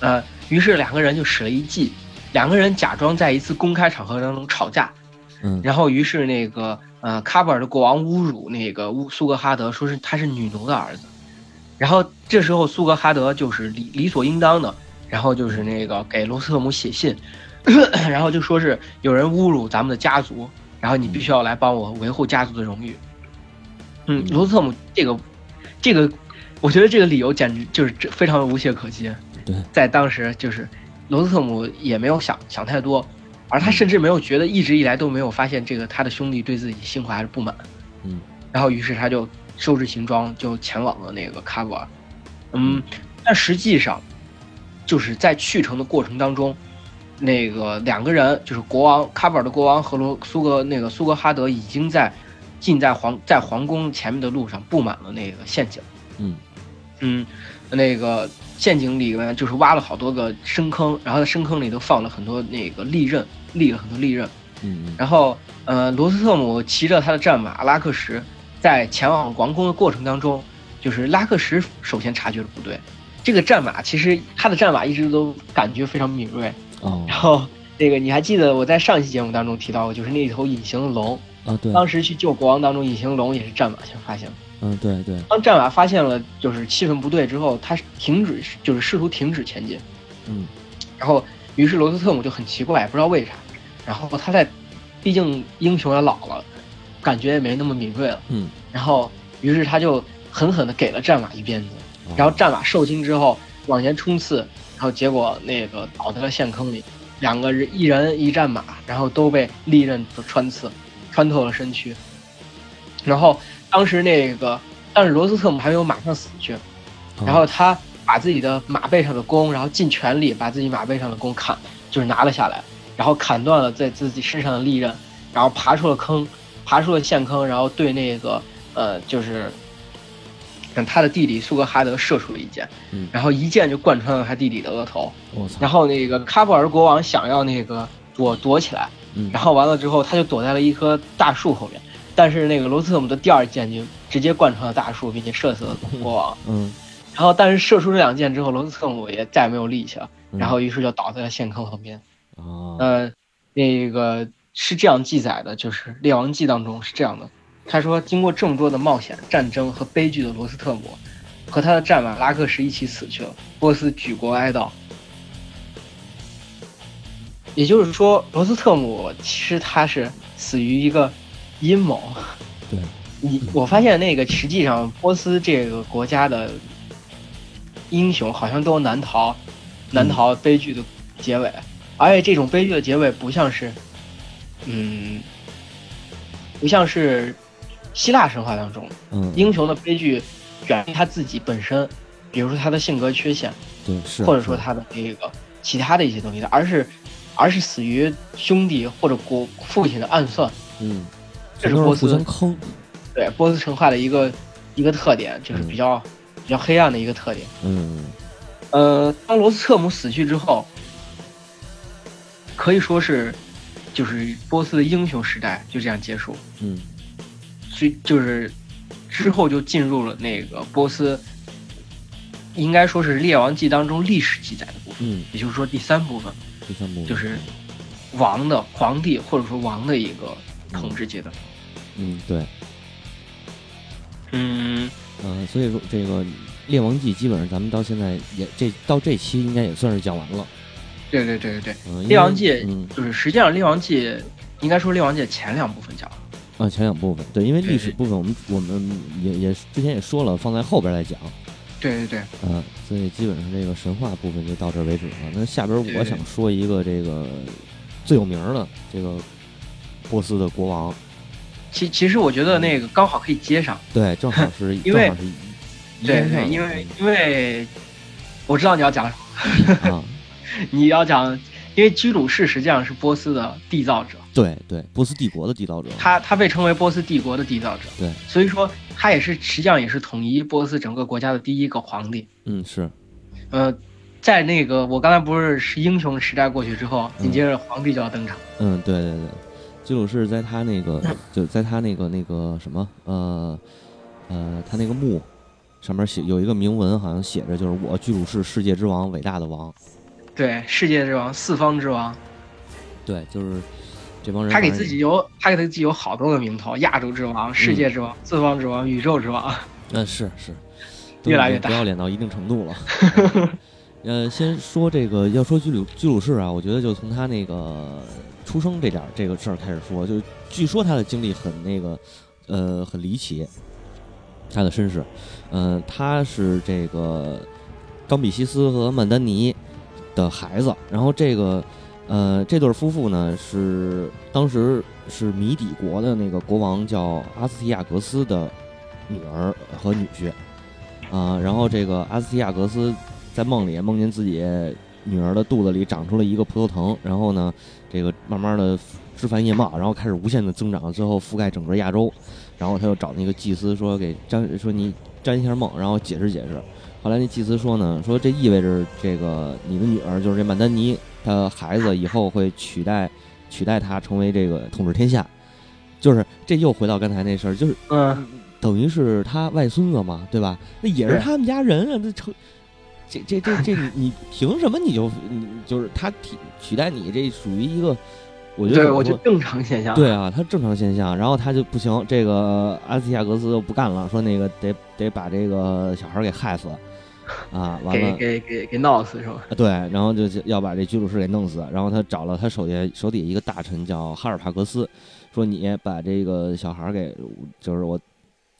呃，于是两个人就使了一计，两个人假装在一次公开场合当中吵架，嗯然后于是那个呃喀布尔的国王侮辱那个乌苏格哈德，说是他是女奴的儿子。然后这时候苏格哈德就是理理所应当的，然后就是那个给罗斯特姆写信，然后就说是有人侮辱咱们的家族，然后你必须要来帮我维护家族的荣誉。嗯，罗斯特姆这个这个，我觉得这个理由简直就是这非常的无懈可击。对，在当时就是罗斯特姆也没有想想太多，而他甚至没有觉得一直以来都没有发现这个他的兄弟对自己心怀还是不满。嗯，然后于是他就收拾行装就前往了那个喀布尔。嗯，但实际上就是在去程的过程当中，那个两个人就是国王喀布尔的国王和罗苏格那个苏格哈德已经在进在皇在皇宫前面的路上布满了那个陷阱。嗯嗯，那个陷阱里面就是挖了好多个深坑，然后在深坑里头放了很多那个利刃，立了很多利刃。嗯然后，呃，罗斯特姆骑着他的战马拉克什，在前往王宫的过程当中，就是拉克什首先察觉了不对。这个战马其实他的战马一直都感觉非常敏锐。哦然后，那个你还记得我在上一期节目当中提到过，就是那头隐形的龙，啊对，当时去救国王当中，隐形龙也是战马先发现的。嗯对对，当战马发现了就是气氛不对之后，他停止，就是试图停止前进。嗯然后，于是罗斯特姆就很奇怪，不知道为啥。然后他在，毕竟英雄也老了，感觉也没那么敏锐了。嗯，然后，于是他就狠狠地给了战马一鞭子。然后战马受惊之后往前冲刺，然后结果那个倒在了陷坑里。两个人，一人一战马，然后都被利刃所穿刺，穿透了身躯。然后当时那个，但是罗斯特姆还没有马上死去，然后他把自己的马背上的弓，然后尽全力把自己马背上的弓砍，就是拿了下来，然后砍断了在自己身上的利刃，然后爬出了坑，爬出了陷坑，然后对那个呃就是，嗯他的弟弟苏格哈德射出了一箭，嗯。然后一箭就贯穿了他弟弟的额头，然后那个喀布尔国王想要那个躲躲起来，嗯。然后完了之后他就躲在了一棵大树后面，但是那个罗斯特姆的第二箭就直接贯穿了大树，并且射死了国王。嗯然后，但是射出这两箭之后，罗斯特姆也再也没有力气了，嗯然后于是就倒在了陷坑旁边。哦呃，那个是这样记载的，就是《列王记》当中是这样的。他说，经过这么多的冒险、战争和悲剧的罗斯特姆，和他的战马拉克什一起死去了，波斯举国哀悼。也就是说，罗斯特姆其实他是死于一个阴谋。对，你我发现那个实际上波斯这个国家的英雄好像都难逃难逃悲剧的结尾，而且这种悲剧的结尾不像是，嗯，不像是希腊神话当中，嗯，英雄的悲剧源于他自己本身，比如说他的性格缺陷，对是，或者说他的这个其他的一些东西的，而是而是死于兄弟或者国父亲的暗算，嗯，这是波斯坑，对波斯神话的一个一个特点，就是比较比较黑暗的一个特点。嗯，呃，当罗斯特姆死去之后，可以说是就是波斯的英雄时代就这样结束。嗯，所以就是之后就进入了那个波斯，应该说是《列王纪》当中历史记载的部分，嗯，也就是说第三部分第三部分就是王的皇帝或者说王的一个统治阶段。嗯，对，嗯，呃，所以说这个《列王纪》基本上咱们到现在也这到这期应该也算是讲完了。对对对对对，嗯，《列王纪》嗯就是实际上《列王纪》应该说《列王纪》前两部分讲了。啊前两部分对，因为历史部分我们我们也也之前也说了，放在后边来讲。对对对，嗯，所以基本上这个神话部分就到这儿为止了。那下边我想说一个这个最有名儿的这个波斯的国王，其其实我觉得那个刚好可以接上。对，正好是 因为对对，因为因为我知道你要讲什么，啊，你要讲，因为居鲁士实际上是波斯的缔造者，对对，波斯帝国的缔造者，他他被称为波斯帝国的缔造者，对，所以说他也是实际上也是统一波斯整个国家的第一个皇帝。嗯是，呃，在那个我刚才不是是英雄时代过去之后，紧接着皇帝就要登场。嗯对对对，居鲁士在他那个 就在他那个那个什么呃呃他那个墓上面写有一个铭文，好像写着就是我居鲁士世界之王，伟大的王，对，世界之王，四方之王，对，就是这帮人他给自己有他给他自己有好多个名头：亚洲之王、世界之王、四方之王、宇宙之王。嗯，是是，越来越大不要脸到一定程度了。呃，先说这个，要说居鲁居鲁士啊，我觉得就从他那个出生这点儿这个事儿开始说，就是据说他的经历很那个，呃，很离奇，他的身世，呃，他是这个冈比西斯和曼丹尼的孩子，然后这个。呃，这对夫妇呢是当时是米底国的那个国王叫阿斯提亚格斯的女儿和女婿，啊、然后这个阿斯提亚格斯在梦里梦见自己女儿的肚子里长出了一个葡萄藤，然后呢，这个慢慢的枝繁叶茂，然后开始无限的增长，最后覆盖整个亚洲，然后他又找那个祭司说给占说你占一下梦，然后解释解释。后来那祭司说呢，说这意味着这个你的女儿就是这曼丹尼，她孩子以后会取代取代他成为这个统治天下，就是这又回到刚才那事儿，就是嗯，等于是他外孙子嘛，对吧？那也是是他们家人啊，那成这这这这你你 凭什么你就你就是他替取代你？这属于一个，我觉得我觉得正常现象。对啊，他正常现象，然后他就不行，这个阿斯提亚格斯就不干了，说那个得得把这个小孩给害死，啊，完了。给给给闹死是吧？啊对，然后就就要把这居鲁士给弄死，然后他找了他手下手底下一个大臣叫哈尔帕格斯，说你把这个小孩给，就是我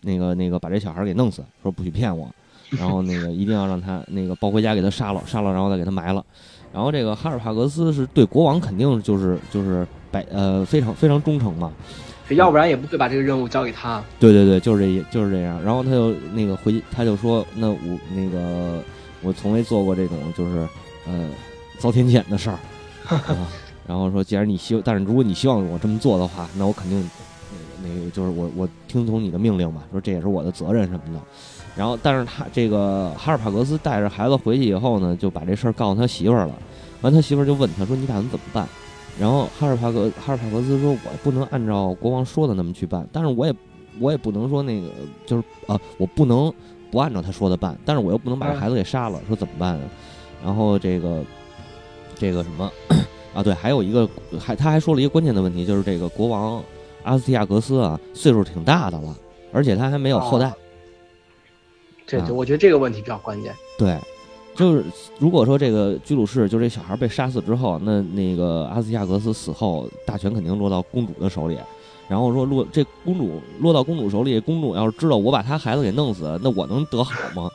那个那个把这小孩给弄死，说不许骗我，然后那个一定要让他那个抱回家给他杀了，杀了然后再给他埋了。然后这个哈尔帕格斯是对国王肯定就是就是百呃非常非常忠诚嘛，要不然也不会把这个任务交给他。对对对，就是这就是这样。然后他就那个回他就说，那我那个我从未做过这种就是呃遭天谴的事儿 啊。然后说，既然你希，但是如果你希望我这么做的话，那我肯定那个就是我我听从你的命令吧，说这也是我的责任什么的。然后，但是他这个哈尔帕格斯带着孩子回去以后呢，就把这事儿告诉他媳妇儿了。完，他媳妇儿就问他说：“你打算怎么办？”然后哈尔帕格哈尔帕格斯说：“我不能按照国王说的那么去办，但是我也我也不能说那个就是啊，我不能不按照他说的办，但是我又不能把这孩子给杀了，说怎么办啊？然后这个这个什么 啊？对，还有一个还他还说了一个关键的问题，就是这个国王阿斯提亚格斯啊，岁数挺大的了，而且他还没有后代。对对，啊我觉得这个问题比较关键。对，就是如果说这个居鲁士就这小孩被杀死之后，那那个阿斯提亚格斯死后，大权肯定落到公主的手里。然后说落这公主落到公主手里，公主要是知道我把她孩子给弄死了，那我能得好吗？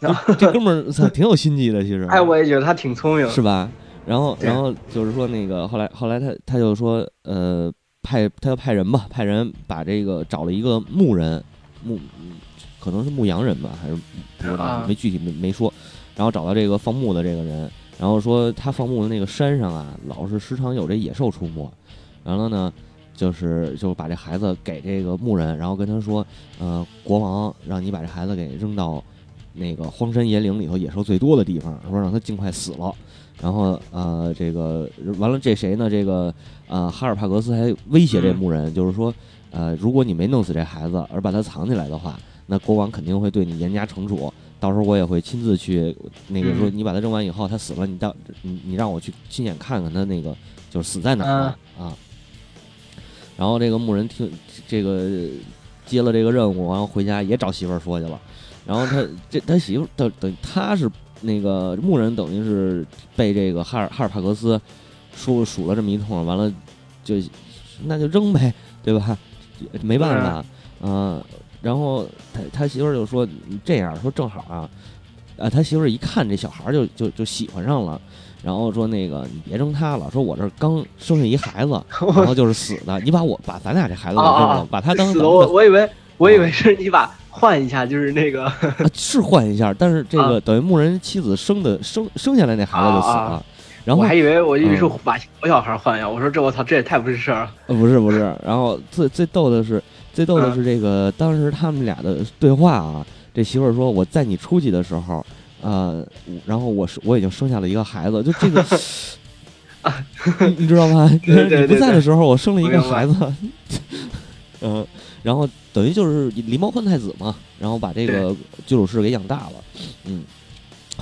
这这哥们儿操 挺有心机的，其实。哎，我也觉得他挺聪明。是吧？然后然后就是说那个后来后来他他就说呃派他要派人吧，派人把这个找了一个牧人牧可能是牧羊人吧，还是不知道没具体没没说，然后找到这个放牧的这个人，然后说他放牧的那个山上啊，老是时常有这野兽出没，完了呢。就是就把这孩子给这个牧人，然后跟他说，呃，国王让你把这孩子给扔到那个荒山野岭里头野兽最多的地方，说让他尽快死了。然后呃，这个完了，这谁呢？这个呃，哈尔帕格斯还威胁这牧人，就是说，呃，如果你没弄死这孩子，而把他藏起来的话，那国王肯定会对你严加惩处。到时候我也会亲自去那个说，你把他扔完以后，他死了，你到你你让我去亲眼看看他那个就是死在哪儿啊。然后这个牧人听这个接了这个任务，然后回家也找媳妇儿说去了。然后他这他媳妇等等他是那个牧人，等于是被这个哈尔哈尔帕格斯说数了这么一通，完了就那就扔呗，对吧？没办法，嗯。然后他他媳妇儿就说这样说正好啊，啊他媳妇儿一看这小孩就就就喜欢上了。然后说那个你别扔他了，说我这刚生下一孩子，然后就是死的，你把我把咱俩这孩子给扔了，把他当死我我以为我以为是你把换一下，就是那个是换一下，但是这个等于牧人妻子生的生生下来那孩子就死了，然后我还以为我以为是把小小孩换一下，我说这我操这也太不是事儿了，不是不是，然后最最逗的是最逗的是这个当时他们俩的对话啊，这媳妇儿说我在你出去的时候。呃，然后我是我已经生下了一个孩子，就这个 你知道吗？你不在的时候，我生了一个孩子，嗯，然后等于就是狸猫换太子嘛，然后把这个居鲁士给养大了，嗯，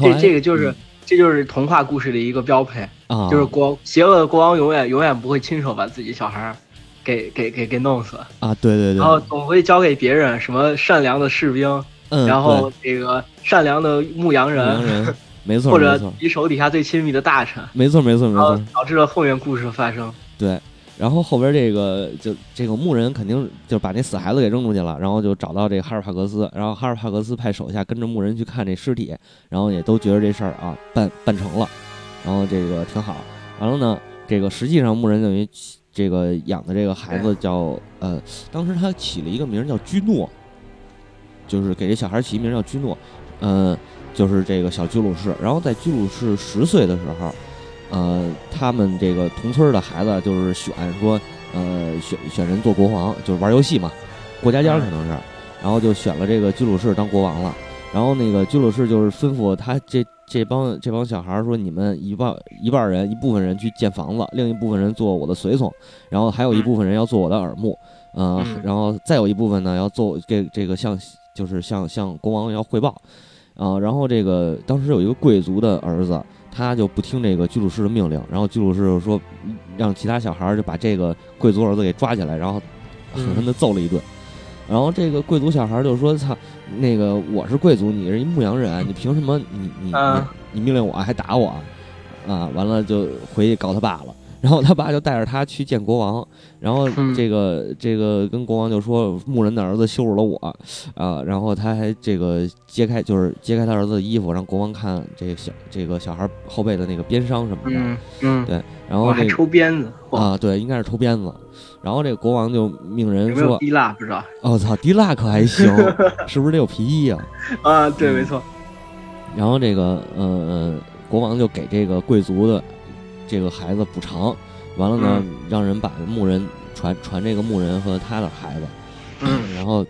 这这个就是这就是童话故事的一个标配啊，就是国邪恶的国王永远永远不会亲手把自己小孩给给给给弄死啊，对对对，然后总会交给别人，什么善良的士兵。然后这个善良的牧羊人，没错，或者你手底下最亲密的大臣，没错没错没错，导致了后面故事的发生。对，然后后边这个就这个牧人肯定就把那死孩子给扔出去了，然后就找到这个哈尔帕格斯，然后哈尔帕格斯派手下跟着牧人去看这尸体，然后也都觉得这事儿啊办办成了，然后这个挺好。完了呢，这个实际上牧人等于这个养的这个孩子叫呃，当时他起了一个名叫居诺。就是给这小孩起名叫居诺，嗯，就是这个小居鲁士。然后在居鲁士十岁的时候，呃，他们这个同村的孩子就是选说，呃，选选人做国王，就是玩游戏嘛，过家家可能是，然后就选了这个居鲁士当国王了。然后那个居鲁士就是吩咐他这这帮这帮小孩说，你们一半一半人一部分人去建房子，另一部分人做我的随从，然后还有一部分人要做我的耳目，嗯，然后再有一部分呢要做这这个向。就是向向国王要汇报，啊，然后这个当时有一个贵族的儿子，他就不听这个居鲁士的命令，然后居鲁士就说让其他小孩就把这个贵族儿子给抓起来，然后狠狠地揍了一顿。然后这个贵族小孩就说：“操，那个我是贵族，你是一牧羊人，你凭什么你你你命令我还打我？啊，完了就回去告他爸了。”然后他爸就带着他去见国王，然后这个这个跟国王就说牧人的儿子羞辱了我，啊，然后他还这个揭开就是揭开他儿子的衣服，让国王看这个小这个小孩后背的那个鞭伤什么的，嗯嗯，对，然后还抽鞭子啊，对，应该是抽鞭子，然后这个国王就命人说滴蜡不知道，我操，滴蜡可还行，是不是得有皮衣啊？啊，对，没错。然后这个呃，国王就给这个贵族的。这个孩子补偿完了呢，让人把牧人传传这个牧人和他的孩子，然后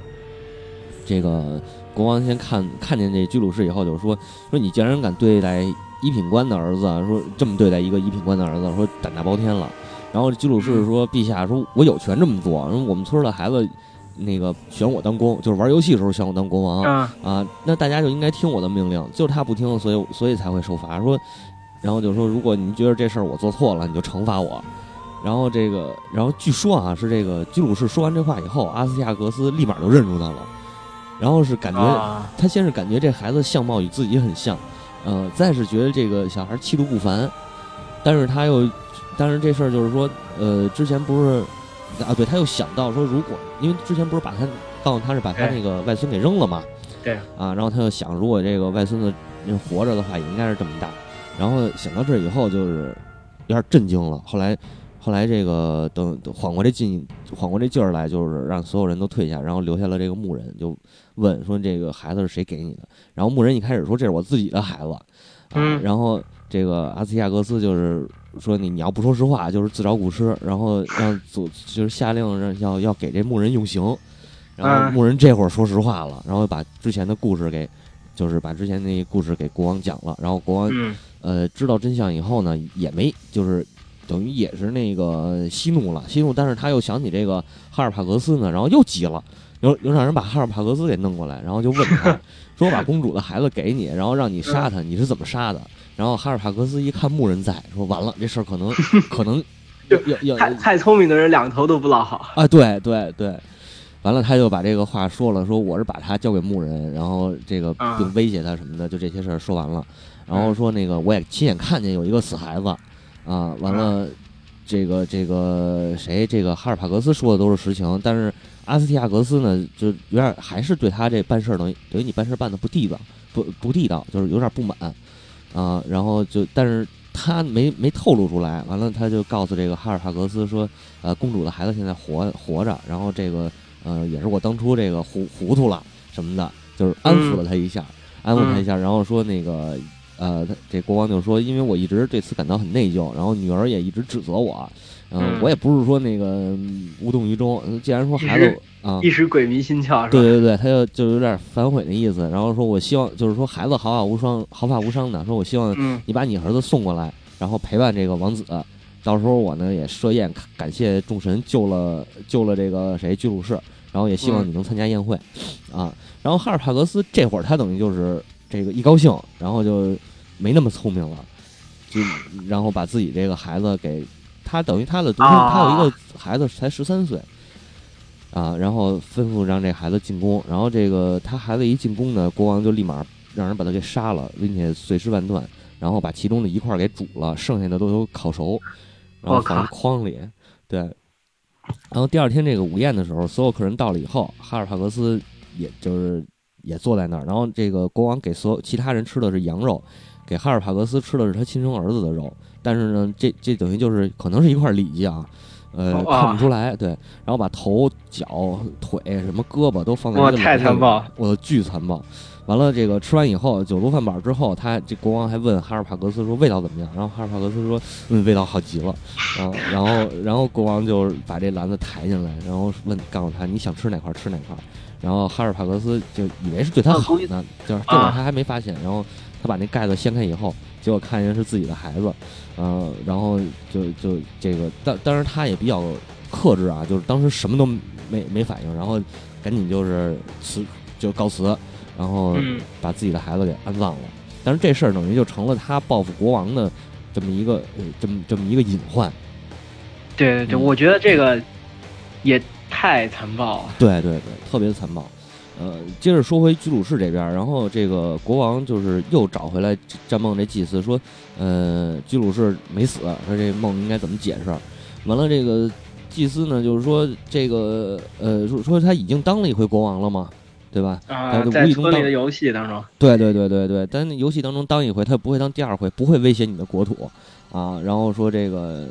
这个国王先看看见这居鲁士以后，就说说你竟然敢对待一品官的儿子，说这么对待一个一品官的儿子，说胆大包天了。然后居鲁士说：“陛下，说我有权这么做，说我们村的孩子那个选我当公，就是玩游戏的时候选我当国王啊，那大家就应该听我的命令，就是他不听，所以所以才会受罚。说。”然后就说，如果您觉得这事儿我做错了，你就惩罚我。然后这个，然后据说啊，是这个居鲁士说完这话以后，阿斯提亚格斯立马就认出他了。然后是感觉他先是感觉这孩子相貌与自己很像，呃，再是觉得这个小孩气度不凡。但是他又，但是这事儿就是说，呃，之前不是啊，对他又想到说，如果因为之前不是把他告诉他是把他那个外孙给扔了嘛，对啊，然后他又想，如果这个外孙子活着的话，也应该是这么大。然后想到这以后，就是有点震惊了。后来，后来这个等缓过这劲，缓过这劲儿来，就是让所有人都退下，然后留下了这个牧人，就问说：“这个孩子是谁给你的？”然后牧人一开始说：“这是我自己的孩子。”嗯。然后这个阿斯亚格斯就是说：“你你要不说实话，就是自找苦吃。”然后让组就是下令让要要给这牧人用刑。然后牧人这会儿说实话了，然后把之前的故事给，就是把之前那故事给国王讲了。然后国王，呃，知道真相以后呢，也没就是等于也是那个息怒了，息怒。但是他又想起这个哈尔帕格斯呢，然后又急了，又又让人把哈尔帕格斯给弄过来，然后就问他，说我把公主的孩子给你，然后让你杀他，你是怎么杀的？然后哈尔帕格斯一看牧人在，说完了，这事儿可能 可能要要太太聪明的人两头都不落好啊！对对对。完了，他就把这个话说了，说我是把他交给牧人，然后这个并威胁他什么的，就这些事儿说完了。然后说那个我也亲眼看见有一个死孩子，啊，完了，这个这个谁，这个哈尔帕格斯说的都是实情，但是阿斯提亚格斯呢，就有点还是对他这办事儿等于等于你办事办的不地道，不不地道，就是有点不满，啊，然后就但是他没没透露出来。完了，他就告诉这个哈尔帕格斯说，呃，公主的孩子现在活活着，然后这个。呃，也是我当初这个糊糊涂了什么的，就是安抚了他一下，安抚他一下，然后说那个，呃，这国王就说，因为我一直对此感到很内疚，然后女儿也一直指责我，嗯，我也不是说那个无动于衷，既然说孩子啊，一时鬼迷心窍，对对对，他就就有点反悔的意思，然后说我希望就是说孩子毫发无伤，毫发无伤的，说我希望你把你儿子送过来，然后陪伴这个王子。到时候我呢也设宴，感谢众神救了救了这个谁居鲁士，然后也希望你能参加宴会，啊，然后哈尔帕格斯这会儿他等于就是这个一高兴，然后就没那么聪明了，就 然后把自己这个孩子给他等于他的独生他有一个孩子才十三岁，啊，然后吩咐让这孩子进宫，然后这个他孩子一进宫呢，国王就立马让人把他给杀了，并且碎尸万段，然后把其中的一块给煮了，剩下的都有烤熟。然后放筐里，对。然后第二天这个午宴的时候，所有客人到了以后，哈尔帕格斯也就是也坐在那儿。然后这个国王给所有其他人吃的是羊肉，给哈尔帕格斯吃的是他亲生儿子的肉。但是呢，这这等于就是可能是一块里脊啊，呃，看不出来。对。然后把头、脚、腿、什么胳膊都放在那个太残暴，我巨残暴。完了，这个吃完以后，酒足饭饱之后，他这国王还问哈尔帕格斯说味道怎么样？然后哈尔帕格斯说，嗯，味道好极了。然后，然后，然后国王就把这篮子抬进来，然后问，告诉他你想吃哪块吃哪块。然后哈尔帕格斯就以为是对他好呢，就是这会儿他还没发现。然后他把那盖子掀开以后，结果看见是自己的孩子，嗯，然后就就这个，但当然他也比较克制啊，就是当时什么都没没反应，然后赶紧就是辞就告辞。然后把自己的孩子给安葬了，但是这事儿等于就成了他报复国王的这么一个这么这么一个隐患。对对对，我觉得这个也太残暴了。对对对，特别残暴。呃，接着说回居鲁士这边，然后这个国王就是又找回来占梦这祭司说，呃，居鲁士没死，说这梦应该怎么解释？完了，这个祭司呢，就是说这个呃，说说他已经当了一回国王了嘛？对吧？啊，在村里的游戏当中，对对对对对，但游戏当中当一回，他不会当第二回，不会威胁你的国土啊。然后说这个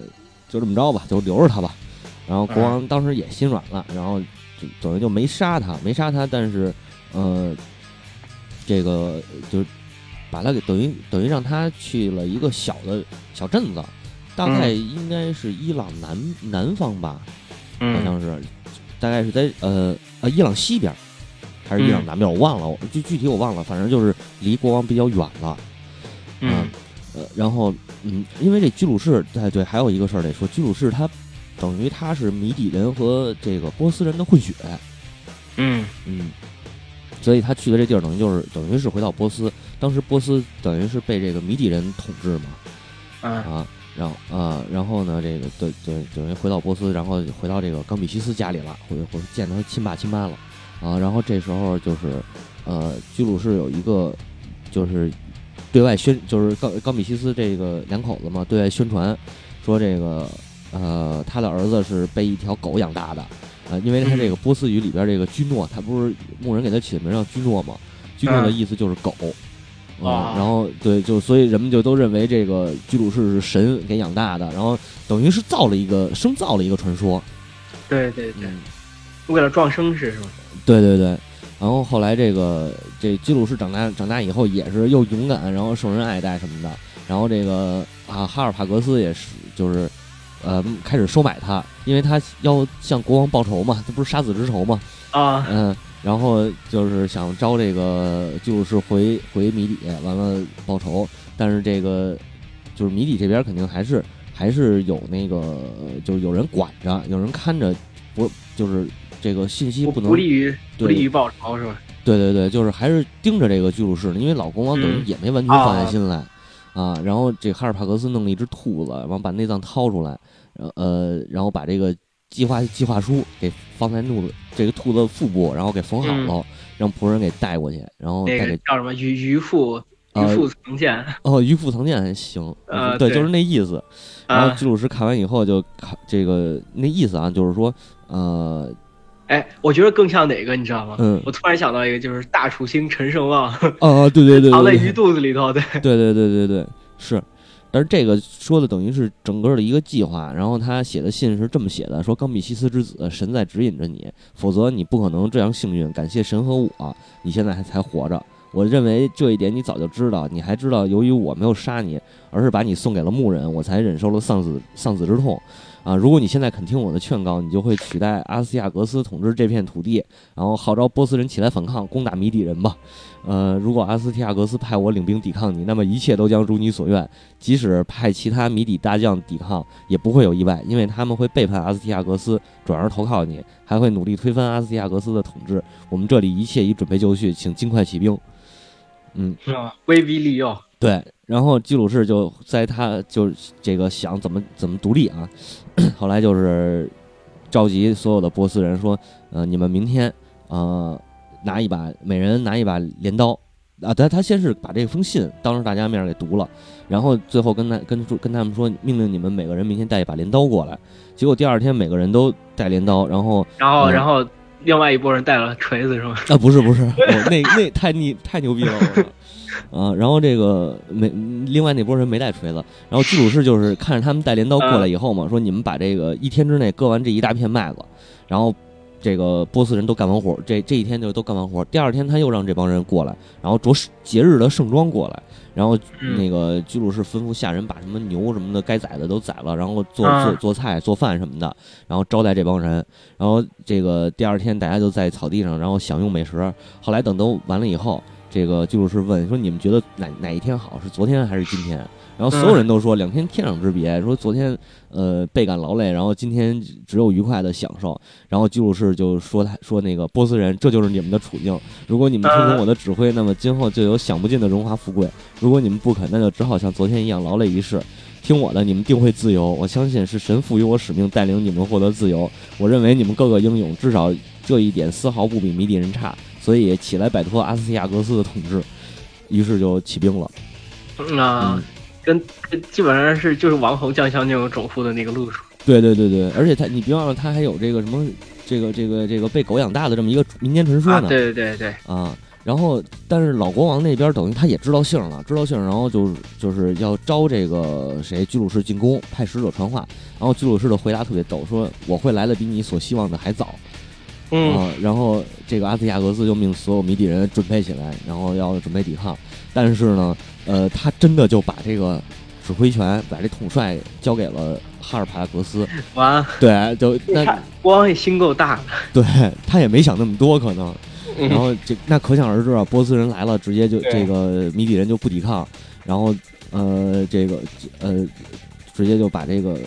就这么着吧，就留着他吧。然后国王当时也心软了，然后就等于就没杀他，没杀他，但是呃，这个就把他给等于等于让他去了一个小的小镇子，大概应该是伊朗南南方吧，好像是，大概是在呃呃伊朗西边。还是伊朗南边，我忘了，具具体我忘了，反正就是离国王比较远了。嗯，呃，然后嗯，因为这居鲁士，哎对，还有一个事儿得说，居鲁士他等于他是米底人和这个波斯人的混血。嗯嗯，所以他去的这地儿等于就是等于是回到波斯，当时波斯等于是被这个米底人统治嘛。啊，然后啊，然后呢，这个对对等于回到波斯，然后回到这个冈比西斯家里了，回回见他亲爸亲妈了。啊，然后这时候就是，呃，居鲁士有一个，就是对外宣，就是冈冈比西斯这个两口子嘛，对外宣传说这个，呃，他的儿子是被一条狗养大的，呃，因为他这个波斯语里边这个居诺，他不是牧人给他起的名叫居诺吗？居诺的意思就是狗，啊，然后对，就所以人们就都认为这个居鲁士是神给养大的，然后等于是造了一个生造了一个传说。对对对，为了壮声势是吗？对对对，然后后来这个这居鲁士长大长大以后也是又勇敢，然后受人爱戴什么的，然后这个啊哈尔帕格斯也是就是呃开始收买他，因为他要向国王报仇嘛，这不是杀子之仇嘛啊嗯。然后就是想招这个居鲁士回回米底，完了报仇。但是这个就是米底这边肯定还是还是有那个，就是有人管着，有人看着，不就是这个信息不能不利于不利于报仇是吧？对对对，就是还是盯着这个居鲁士呢，因为老国王等于也没完全放下心来啊。然后这哈尔帕格斯弄了一只兔子，然后把内脏掏出来，呃，然后把这个。计划计划书给放在兔子这个兔子腹部，然后给缝好了，让仆人给带过去，然后带给叫什么鱼鱼腹鱼腹藏剑哦，鱼腹藏剑还行，对，就是那意思。然后基鲁士看完以后就看这个那意思啊，就是说呃，哎，我觉得更像哪个你知道吗？嗯，我突然想到一个，就是大楚星陈胜旺哦，对对对，藏在鱼肚子里头，对对对对对对是。但是这个说的等于是整个的一个计划，然后他写的信是这么写的：说冈比西斯之子，神在指引着你，否则你不可能这样幸运。感谢神和我，你现在还才活着。我认为这一点你早就知道，你还知道，由于我没有杀你，而是把你送给了牧人，我才忍受了丧子丧子之痛。啊，如果你现在肯听我的劝告，你就会取代阿斯亚格斯统治这片土地，然后号召波斯人起来反抗，攻打米底人吧。呃，如果阿斯提亚格斯派我领兵抵抗你，那么一切都将如你所愿。即使派其他米底大将抵抗，也不会有意外，因为他们会背叛阿斯提亚格斯，转而投靠你，还会努力推翻阿斯提亚格斯的统治。我们这里一切已准备就绪，请尽快起兵。嗯，威逼利诱。对，然后基鲁士就在他就这个想怎么怎么独立啊，后来就是召集所有的波斯人说，呃，你们明天呃拿一把，每人拿一把镰刀啊。他他先是把这封信当着大家面给读了，然后最后跟他跟跟他们说，命令你们每个人明天带一把镰刀过来。结果第二天每个人都带镰刀，然后然后然后另外一拨人带了锤子是吗？啊，不是不是，那那太你太牛逼了。啊，然后这个没另外那波人没带锤子，然后基鲁士就是看着他们带镰刀过来以后嘛，说你们把这个一天之内割完这一大片麦子，然后这个波斯人都干完活，这这一天就都干完活。第二天他又让这帮人过来，然后着节日的盛装过来，然后那个居鲁士吩咐下人把什么牛什么的该宰的都宰了，然后做做做菜做饭什么的，然后招待这帮人。然后这个第二天大家就在草地上，然后享用美食。后来等都完了以后。这个记录是问说：“你们觉得哪哪一天好？是昨天还是今天？”然后所有人都说两天天壤之别。说昨天呃倍感劳累，然后今天只有愉快的享受。然后记录士就说：“他说那个波斯人，这就是你们的处境。如果你们听从我的指挥，那么今后就有享不尽的荣华富贵；如果你们不肯，那就只好像昨天一样劳累一世。听我的，你们定会自由。我相信是神赋予我使命，带领你们获得自由。我认为你们各个英勇，至少这一点丝毫不比迷底人差。”所以起来摆脱阿斯提亚格斯的统治，于是就起兵了。啊，跟基本上是就是王侯将相那种种父的那个路数。对对对对，而且他你别忘了，他还有这个什么这个这个这个被狗养大的这么一个民间传说呢。对对对对。啊，然后但是老国王那边等于他也知道姓了，知道姓，然后就就是要招这个谁居鲁士进宫，派使者传话。然后居鲁士的回答特别逗，说我会来的比你所希望的还早。嗯，然后这个阿斯亚格斯就命所有谜底人准备起来，然后要准备抵抗。但是呢，呃，他真的就把这个指挥权、把这统帅交给了哈尔帕格斯。完，对，就那国王也心够大的。对他也没想那么多，可能。然后这那可想而知啊，波斯人来了，直接就这个谜底人就不抵抗，然后呃，这个呃，直接就把这个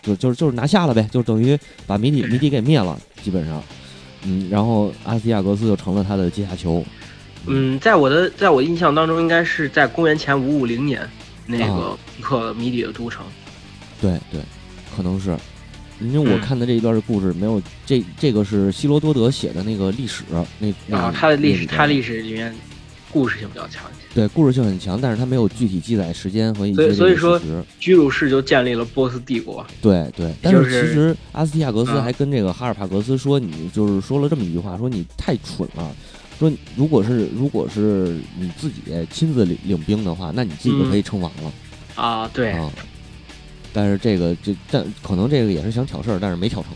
就就是就是拿下了呗，就等于把谜底谜底给灭了，基本上。嗯，然后阿斯亚格斯就成了他的阶下囚。嗯，在我的在我印象当中，应该是在公元前五五零年，那个克米底的都城。对对，可能是，因为我看的这一段的故事没有这这个是希罗多德写的那个历史那啊，他的历史他历史里面故事性比较强。对，故事性很强，但是他没有具体记载时间和一些所以说，居鲁士就建立了波斯帝国。对对，但是其实阿斯提亚格斯还跟这个哈尔帕格斯说：“你就是说了这么一句话，说你太蠢了，说如果是如果是你自己亲自领领兵的话，那你自己就可以称王了。啊，对。啊，但是这个这但可能这个也是想挑事儿，但是没挑成。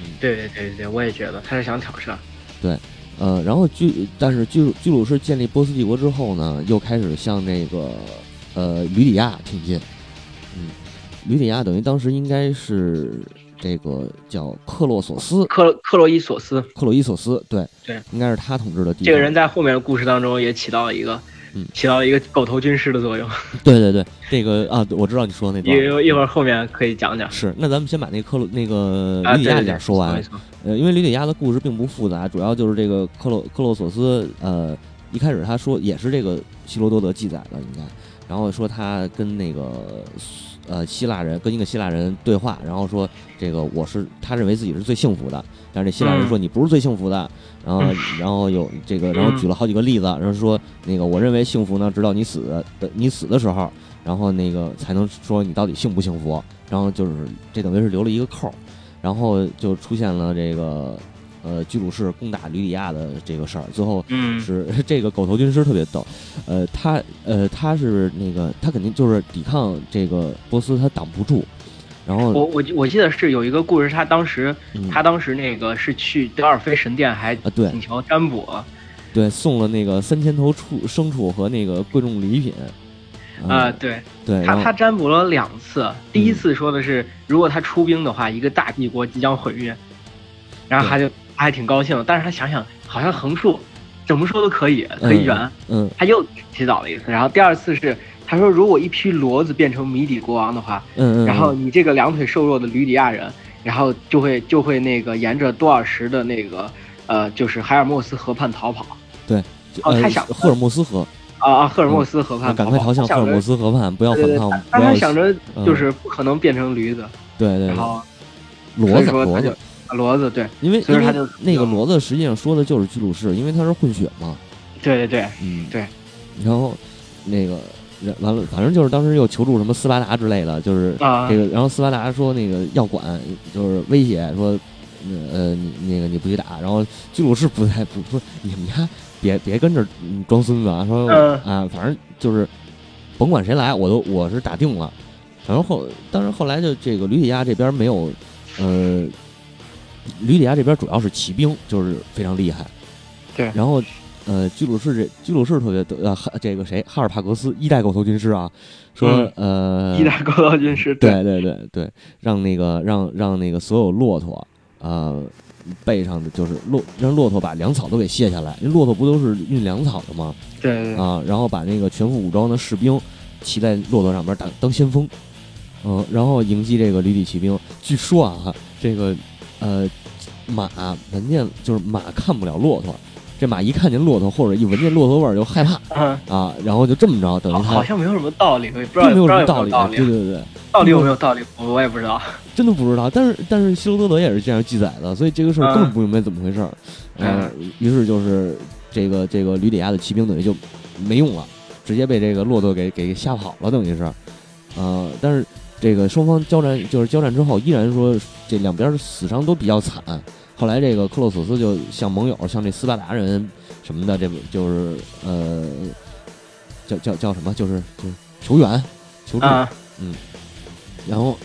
嗯，对对对对，我也觉得他是想挑事儿。对，呃，然后居但是居居鲁士建立波斯帝国之后呢，又开始向那个呃吕底亚挺进。嗯，吕底亚等于当时应该是。这个叫克洛索斯，克克洛伊索斯，克洛伊索斯，对对，应该是他统治的地。这个人在后面的故事当中也起到了一个，嗯，起到了一个狗头军师的作用。对对对，这个啊，我知道你说的那段，一一会儿后面可以讲讲。是，那咱们先把那克洛那个吕底亚点说完。呃，因为吕底亚的故事并不复杂，主要就是这个克洛克洛索斯，呃，一开始他说也是这个希罗多德记载的，应该，然后说他跟那个。呃，希腊人跟一个希腊人对话，然后说这个我是他认为自己是最幸福的，但是这希腊人说你不是最幸福的，然后然后有这个，然后举了好几个例子，然后说那个我认为幸福呢，直到你死的你死的时候，然后那个才能说你到底幸不幸福，然后就是这等于是留了一个扣，然后就出现了这个。呃，居鲁士攻打吕底亚的这个事儿，最后是 这个狗头军师特别逗，呃，他呃他是那个他肯定就是抵抗这个波斯，他挡不住。然后我我我记得是有一个故事，他当时他当时那个是去德尔菲神殿，还请求占卜，对，送了那个三千头畜牲畜和那个贵重礼品。啊，对，对他他占卜了两次，第一次说的是如果他出兵的话，一个大帝国即将毁灭，然后他就。他还挺高兴，但是他想想好像横竖怎么说都可以，可以圆。嗯，他又祈祷了一次，然后第二次是他说，如果一批骡子变成谜底国王的话，嗯嗯，然后你这个两腿瘦弱的吕底亚人，然后就会就会那个沿着多尔什的那个呃，就是海尔莫斯河畔逃跑。对，哦，他想赫尔墨斯河啊啊，赫尔墨斯河畔，赶快逃向赫尔墨斯河畔，不要反抗。他想着就是不可能变成驴子，对对，然后骡子骡子。骡子对，因为所以他就那个骡子实际上说的就是居鲁士，因为他是混血嘛。对对对，嗯对。然后那个完了，反正就是当时又求助什么斯巴达之类的，就是这个。然后斯巴达说那个要管，就是威胁说，呃，你那个你不许打。然后居鲁士不在，不说你们家别别跟着装孙子啊，说啊，反正就是甭管谁来，我都我是打定了。反正后，但是后来就这个吕底亚这边没有，呃。吕底亚这边主要是骑兵，就是非常厉害。对，然后，呃，居鲁士这居鲁士特别呃，这个谁哈尔帕格斯一代狗头军师啊，说呃，一代狗头军师，对对对对，让那个让让那个所有骆驼，呃，背上的就是骆让骆驼把粮草都给卸下来，因为骆驼不都是运粮草的吗？对啊，然后把那个全副武装的士兵骑在骆驼上边当当先锋，嗯，然后迎击这个吕底骑兵。据说啊，这个。呃，马闻见就是马看不了骆驼，这马一看见骆驼或者一闻见骆驼味儿就害怕啊，然后就这么着，等于他好像没有什么道理，不知道没有什么道理，对对对，到底有没有道理，我也不知道，真的不知道。但是但是希罗多德也是这样记载的，所以这个事儿根本不明白怎么回事儿。嗯，于是就是这个这个吕底亚的骑兵等于就没用了，直接被这个骆驼给给吓跑了，等于是，呃，但是。这个双方交战就是交战之后，依然说这两边死伤都比较惨。后来这个克洛索斯就向盟友，像这斯巴达人什么的，这就是呃，叫叫叫什么，就是就是求援求助，嗯。然后，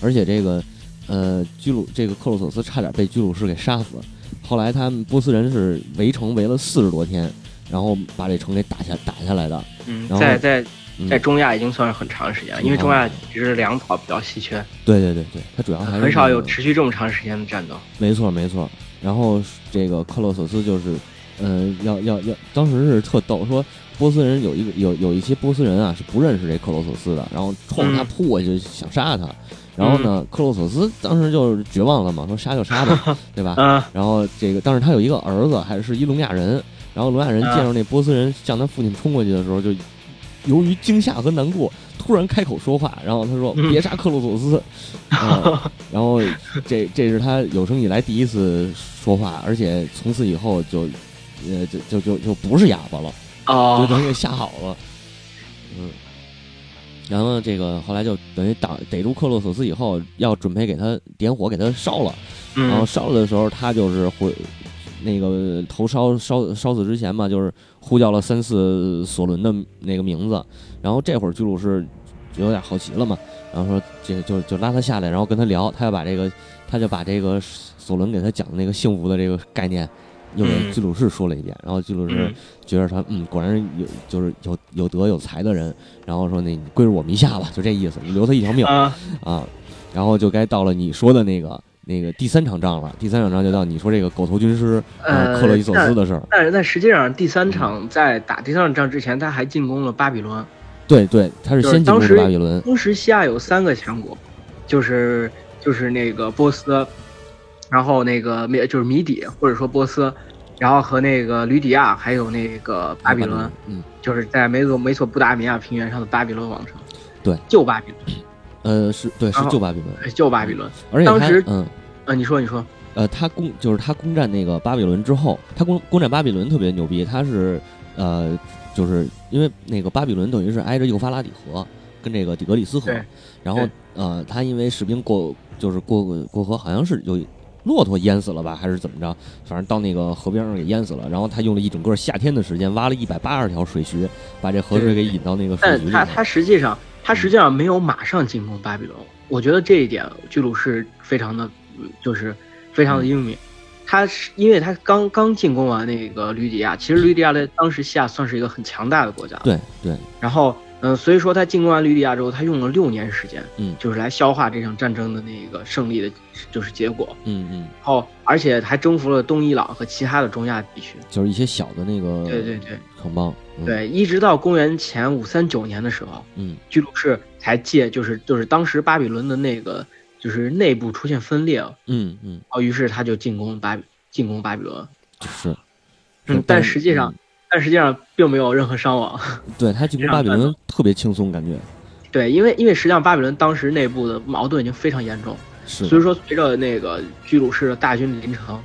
而且这个呃居鲁这个克洛索斯差点被居鲁士给杀死。后来他们波斯人是围城围了四十多天，然后把这城给打下打下来的。嗯，在在。在中亚已经算是很长时间了，因为中亚其实粮草比较稀缺。对对对对，它主要还是很少有持续这么长时间的战斗。没错没错。然后这个克洛索斯就是，嗯，要要要，当时是特逗，说波斯人有一个有有一些波斯人啊是不认识这克洛索斯的，然后冲着他扑过去想杀他，然后呢，克洛索斯当时就是绝望了嘛，说杀就杀 吧，对吧？然后这个，但是他有一个儿子，还是一聋哑人，然后聋哑人见着那波斯人向他父亲冲过去的时候就。由于惊吓和难过，突然开口说话，然后他说：“别杀克洛索斯。”然后这这是他有生以来第一次说话，而且从此以后就，呃，就就就就不是哑巴了，就等于吓好了。嗯，然后这个后来就等于挡逮住克洛索斯以后，要准备给他点火给他烧了，然后烧了的时候，他就是回那个头烧烧烧死之前嘛，就是呼叫了三次索伦的那个名字，然后这会儿居鲁士就有点好奇了嘛，然后说这就就拉他下来，然后跟他聊，他要把这个他就把这个索伦给他讲的那个幸福的这个概念。又给居鲁士说了一遍，然后居鲁士觉得他嗯，果然有就是有有德有才的人，然后说那你归着我们一下吧，就这意思，你留他一条命啊啊，然后就该到了你说的那个那个第三场仗了，第三场仗就到你说这个狗头军师克洛伊索斯的事儿。但是但实际上第三场在打第三场仗之前，他还进攻了巴比伦。对对，他是先进攻巴比伦。当时西亚有三个强国，就是就是那个波斯。然后那个米就是米底或者说波斯，然后和那个吕底亚还有那个巴比伦，嗯，就是在美索美索不达米亚平原上的巴比伦王城，对，旧巴比伦，呃，是对，是旧巴比伦，旧巴比伦。而且当时，嗯，呃，你说你说，呃，他攻就是他攻占那个巴比伦之后，他攻攻占巴比伦特别牛逼，他是呃，就是因为那个巴比伦等于是挨着幼发拉底河跟这个底格里斯河，然后呃，他因为士兵过就是过过河，好像是有。骆驼淹死了吧，还是怎么着？反正到那个河边上给淹死了。然后他用了一整个夏天的时间，挖了一百八十条水渠，把这河水给引到那个水渠里。但他他实际上他实际上没有马上进攻巴比伦。我觉得这一点居鲁士非常的，就是非常的英明。他是因为他刚刚进攻完那个吕底亚，其实吕底亚在当时西亚算是一个很强大的国家。对对。然后。嗯，所以说他进攻完吕底亚之后，他用了六年时间，嗯，就是来消化这场战争的那个胜利的，就是结果，嗯嗯。后，而且还征服了东伊朗和其他的中亚地区，就是一些小的那个，对对对，城邦。对，一直到公元前五三九年的时候，嗯，居鲁士才借，就是就是当时巴比伦的那个就是内部出现分裂，嗯嗯，哦，于是他就进攻巴进攻巴比伦，是，嗯，但实际上。但实际上并没有任何伤亡，对他进攻巴比伦特别轻松，感觉。对，因为因为实际上巴比伦当时内部的矛盾已经非常严重，所以说随着那个居鲁士的大军临城，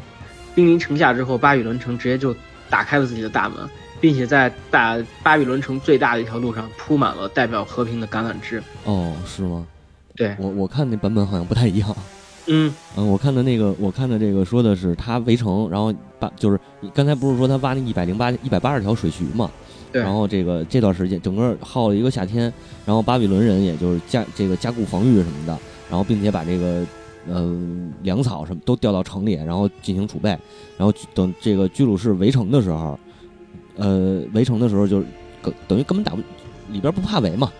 兵临城下之后，巴比伦城直接就打开了自己的大门，并且在大巴比伦城最大的一条路上铺满了代表和平的橄榄枝。哦，是吗？对我我看那版本好像不太一样。嗯嗯，我看的那个，我看的这个说的是他围城，然后把就是你刚才不是说他挖那一百零八一百八十条水渠嘛？对。然后这个这段时间整个耗了一个夏天，然后巴比伦人也就是加这个加固防御什么的，然后并且把这个呃粮草什么都调到城里，然后进行储备，然后等这个居鲁士围城的时候，呃围城的时候就是等于根本打不里边不怕围嘛。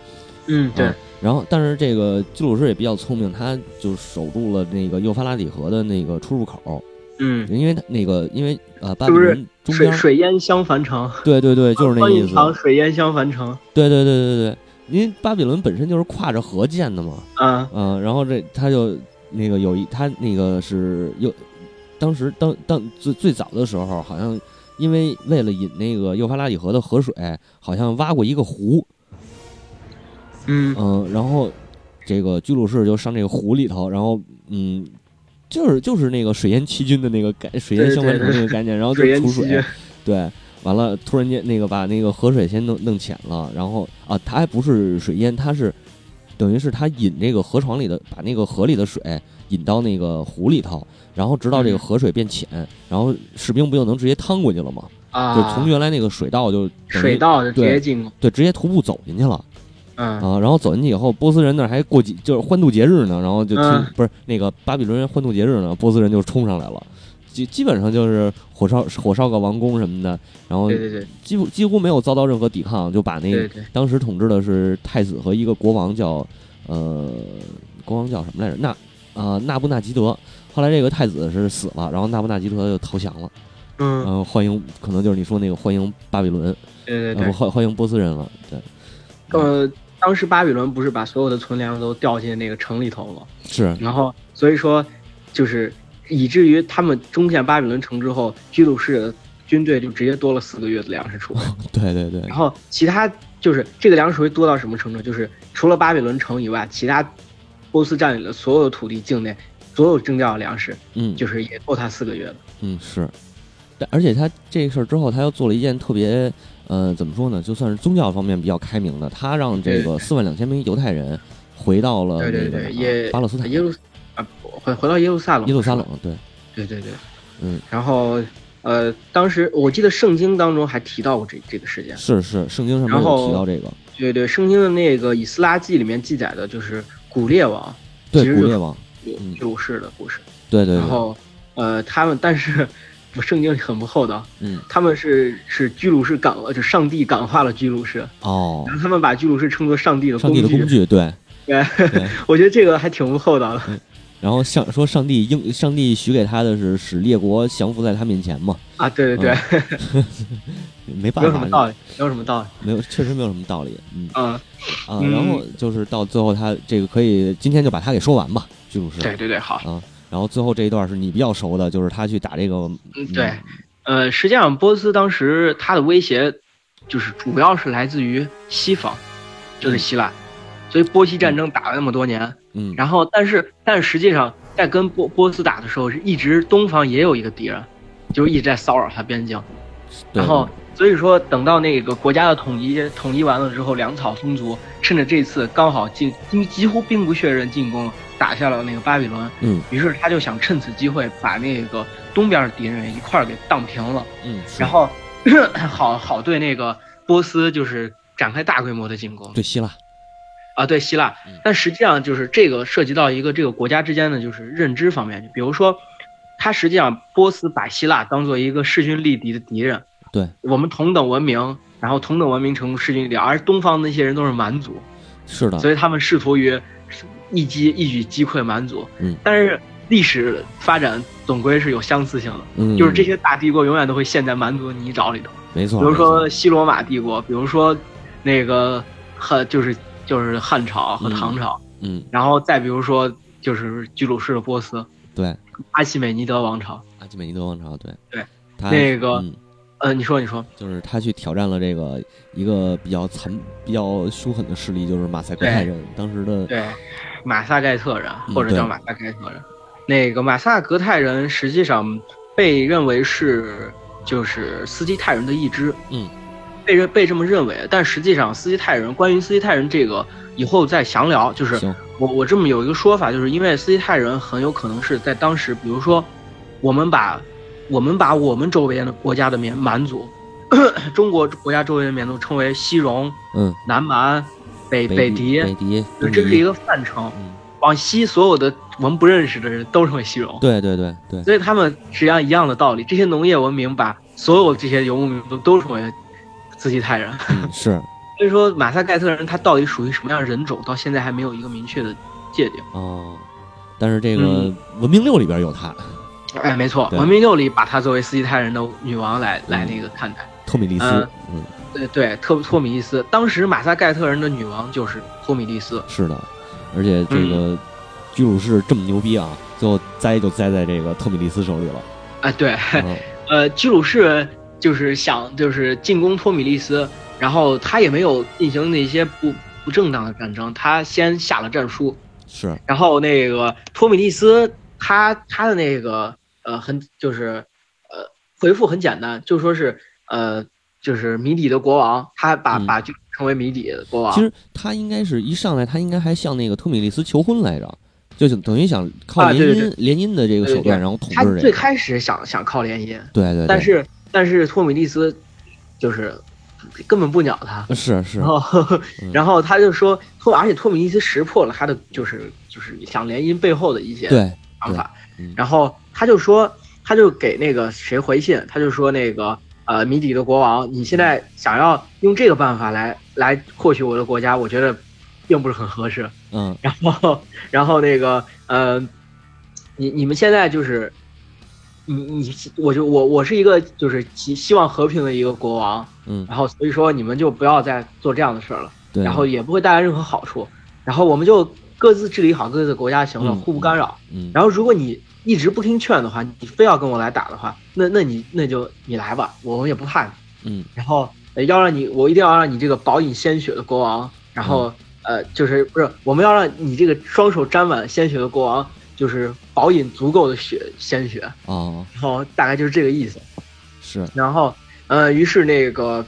嗯，对。然后，但是这个基鲁士也比较聪明，他就守住了那个幼发拉底河的那个出入口。嗯，因为他那个，因为呃，巴比伦水水淹相樊城。对对对，就是那意思。水淹相樊城。对对对对对，因为巴比伦本身就是跨着河建的嘛。嗯嗯，然后这他就那个有一他那个是又当时当当最最早的时候，好像因为为了引那个幼发拉底河的河水，好像挖过一个湖。嗯嗯，然后这个居鲁士就上这个湖里头，然后嗯，就是就是那个水淹七军的那个概水淹相反城那个概念，然后就储水，对，完了突然间那个把那个河水先弄弄浅了，然后啊，它还不是水淹，它是等于是它引这个河床里的，把那个河里的水引到那个湖里头，然后直到这个河水变浅，然后士兵不就能直接趟过去了吗？啊，就从原来那个水道就水道就直接进，对，直接徒步走进去了。嗯啊，然后走进去以后，波斯人那还过节，就是欢度节日呢。然后就听不是那个巴比伦人欢度节日呢，波斯人就冲上来了，基基本上就是火烧火烧个王宫什么的。然后对对对，几乎几乎没有遭到任何抵抗，就把那个当时统治的是太子和一个国王叫呃国王叫什么来着？纳啊纳布纳吉德。后来这个太子是死了，然后纳布纳吉德就投降了。嗯，欢迎可能就是你说那个欢迎巴比伦，对对对，欢欢迎波斯人了。对，呃。当时巴比伦不是把所有的存粮都掉进那个城里头了？是，然后所以说，就是以至于他们攻陷巴比伦城之后，居鲁士的军队就直接多了四个月的粮食储备。对对对。然后其他就是这个粮食会多到什么程度？就是除了巴比伦城以外，其他波斯占领的所有土地境内所有征调的粮食，嗯，就是也够他四个月的。嗯，是。但而且他这个事儿之后，他又做了一件特别。呃，怎么说呢？就算是宗教方面比较开明的，他让这个四万两千名犹太人回到了那个巴勒斯坦耶路啊，回回到耶路撒冷。耶路撒冷，对，对对对，嗯。然后呃，当时我记得圣经当中还提到过这这个事件。是是，圣经上面有提到这个，对对，圣经的那个《以斯拉记》里面记载的就是古列王，对古列王，居嗯居鲁士的故事。对对对，然后，呃，他们但是圣经里很不厚道，嗯。他们是是居鲁士感就上帝感化了居鲁士，哦。然，后他们把居鲁士称作上帝的上工具。帝的工具，对。对，对。我觉得这个还挺不厚道的。然后上说上帝应上帝许给他的是使列国降服在他面前嘛，啊，对对对，没办法。没有什么，道理，没有什么道理。没有确实没有什么道理，嗯。嗯，然后就是到最后他这个可以今天就把他给说完吧，居鲁士。对对对，好。啊，然后最后这一段是你比较熟的，就是他去打这个，嗯，对，呃，实际上波斯当时他的威胁就是主要是来自于西方，就是希腊，所以波西战争打了那么多年，嗯，然后但是但是实际上在跟波波斯打的时候，是一直东方也有一个敌人，就是一直在骚扰他边境，然后所以说等到那个国家的统一统一完了之后，粮草充足，趁着这次刚好进几几乎兵不血刃进攻打下了那个巴比伦，嗯。于是他就想趁此机会把那个东边的敌人一块儿给荡平了，嗯，然后 好好对那个波斯就是展开大规模的进攻。对希腊，啊，对希腊嗯，但实际上就是这个涉及到一个这个国家之间的就是认知方面，比如说，他实际上波斯把希腊当做一个势均力敌的敌人，对。我们同等文明，然后同等文明程度势均力敌，而东方那些人都是蛮族，是的，所以他们试图于一击一举击溃蛮族，嗯。但是历史发展总归是有相似性的，嗯，就是这些大帝国永远都会陷在蛮族的泥沼里头。没错，比如说西罗马帝国，比如说那个汉就是就是汉朝和唐朝，嗯，然后再比如说就是居鲁士的波斯、对，阿契美尼德王朝。阿基美尼德王朝，对对，那个嗯。呃，你说你说，就是他去挑战了这个一个比较残、比较凶狠的势力，就是马赛克泰人。当时的对，马萨盖特人或者叫马萨盖特人，那个马萨格泰人实际上被认为是就是斯基泰人的一支，嗯，被认被这么认为，但实际上斯基泰人关于斯基泰人这个以后再详聊，就是，我我这么有一个说法，就是因为斯基泰人很有可能是在当时，比如说，我们把我们把我们周边的国家的民蛮族，中国国家周围的民族称为西戎、嗯，南蛮、北北狄，这是一个泛称。嗯，往西所有的我们不认识的人都称为西戎，对对对对，所以他们实际上一样的道理。这些农业文明把所有这些游牧民族都称为斯基泰人。嗯是 所以说，马萨盖特人他到底属于什么样的人种，到现在还没有一个明确的界定。哦，但是这个嗯文明六里边有他，哎，没错，文明六里把他作为斯基泰人的女王来来那个看待。托米利斯嗯，嗯，对对，特托米利斯，当时马萨盖特人的女王就是托米利斯。是的，而且这嗯。个居鲁士这么牛逼啊，最后栽就栽在这个托米利斯手里了。啊，对，嗯。呃，居鲁士就是想就是进攻托米利斯，然后他也没有进行那些不不正当的战争，他先下了战书，是，然后那个托米利斯他他的那个呃很就是呃回复很简单，就说是呃就是谜底的国王，他把、嗯。把就称为谜底的国王。其实他应该是一上来，他应该还向那个托米利斯求婚来着，就是等于想靠联姻、联姻的这个手段，然后统他治这个。最开始想想靠联姻，对对对，但是但是托米利斯就是根本不鸟他，是是。然，后嗯。然后他就说托，而且托米利斯识破了他的就是就是想联姻背后的一些对想法，嗯。然后他就说他就给那个谁回信，他就说那个呃谜底的国王，你现在想要用这个办法来来获取我的国家，我觉得并不是很合适。嗯 然后然后那个呃，你你们现在就是。你你我就我我是一个就是希希望和平的一个国王，嗯，然后所以说你们就不要再做这样的事儿了，对，然后也不会带来任何好处，然后我们就各自治理好各自的国家就行了，嗯互不干扰。嗯，然后如果你一直不听劝的话，你非要跟我来打的话，那那你那就你来吧，我们也不怕你。嗯。然后呃要让你，我一定要让你这个饱饮鲜血的国王，然后、呃就是不是我们要让你这个双手沾满鲜血的国王，就是饱饮足够的血鲜血，哦然后大概就是这个意思。是，然后，呃，于是那个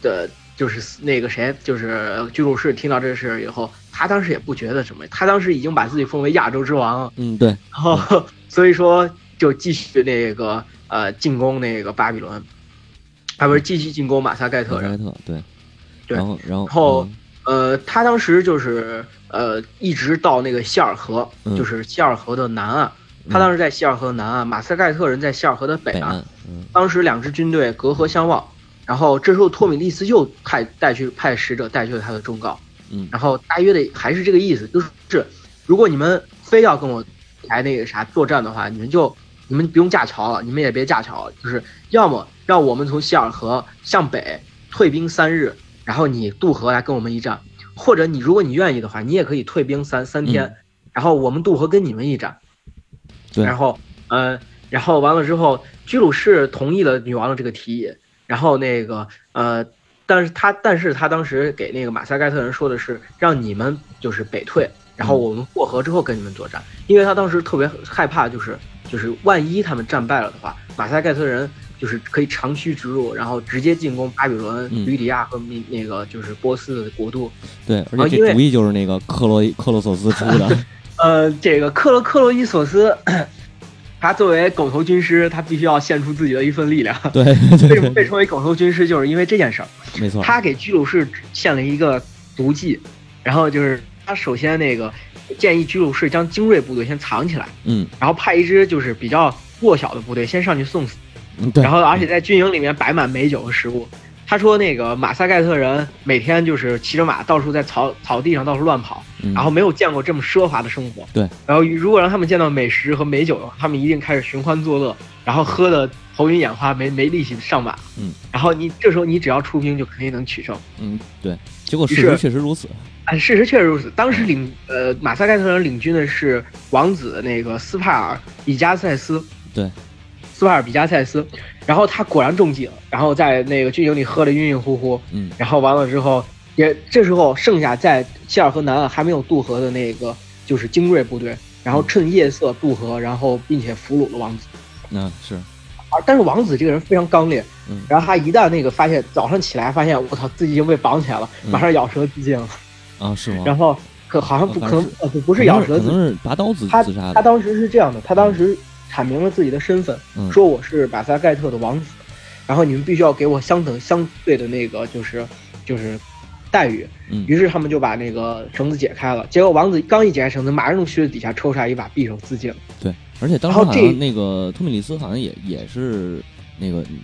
的，就是那个谁，就是居鲁士听到这事儿以后，他当时也不觉得什么，他当时已经把自己封为亚洲之王了，嗯对，然后所以说就继续那个呃进攻那个巴比伦，啊不是继续进攻马萨盖特人。马萨盖特对，对。然后然后嗯。呃，他当时就是呃，一直到那个希尔河，嗯。就是希尔河的南岸。他当时在希尔河南岸，马萨盖特人在希尔河的北岸。当时两支军队隔河相望，然后这时候托米利斯又派带去派使者带去了他的忠告，嗯。然后大约的还是这个意思，就是如果你们非要跟我来那个啥作战的话，你们就你们不用架桥了，你们也别架桥，就是要么让我们从希尔河向北退兵三日，然后你渡河来跟我们一战，或者你如果你愿意的话，你也可以退兵三三天，嗯。然后我们渡河跟你们一战。对。然后呃，然后完了之后，居鲁士同意了女王的这个提议，然后那个呃，但是他但是他当时给那个马萨盖特人说的是让你们就是北退，然后我们过河之后跟你们作战，因为他当时特别害怕，就是就是万一他们战败了的话，马赛盖特人就是可以长驱直入，然后直接进攻巴比伦、嗯吕底亚和那那个就是波斯的国度。对，而且这主意就是那个克洛克洛索斯出的，呃，这个克洛克洛伊索斯，他作为狗头军师，他必须要献出自己的一份力量。对为什么被称为狗头军师，就是因为这件事儿。没错，他给居鲁士献了一个毒计，然后就是他首先那个建议居鲁士将精锐部队先藏起来，嗯然后派一支就是比较弱小的部队先上去送死，嗯对，然后而且在军营里面摆满美酒和食物。他说那个马萨盖特人每天就是骑着马到处在草草地上到处乱跑，嗯然后没有见过这么奢华的生活。对，然后如果让他们见到美食和美酒的话，他们一定开始寻欢作乐，然后喝的头晕眼花，没没力气上马。嗯，然后你这时候你只要出兵就肯定能取胜。嗯对，结果事实确实如此，哎，事实确实如此。当时领呃马萨盖特人领军的是王子那个斯帕尔比加塞斯，对，斯帕尔比加塞斯。然后他果然中计了，然后在那个军营里喝的晕晕乎乎，嗯然后完了之后，也这时候剩下在希尔河南岸还没有渡河的那个就是精锐部队，然后趁夜色渡河，然后并且俘虏了王子。那是，而但是王子这个人非常刚烈，嗯然后他一旦那个发现早上起来发现我操自己已经被绑起来了，嗯马上咬舌自尽了，啊是吗？然后可好像不可能呃不不是咬舌可自尽，能是拔刀自他自杀的，他当时是这样的，他当时阐明了自己的身份，嗯说我是马萨盖特的王子，然后你们必须要给我相等相对的那个就是就是待遇。嗯于是他们就把那个绳子解开了，结果王子刚一解开绳子，马上从靴子底下抽出来一把匕首自尽了。对，而且当时好像那个托米里斯好像也也是那个，嗯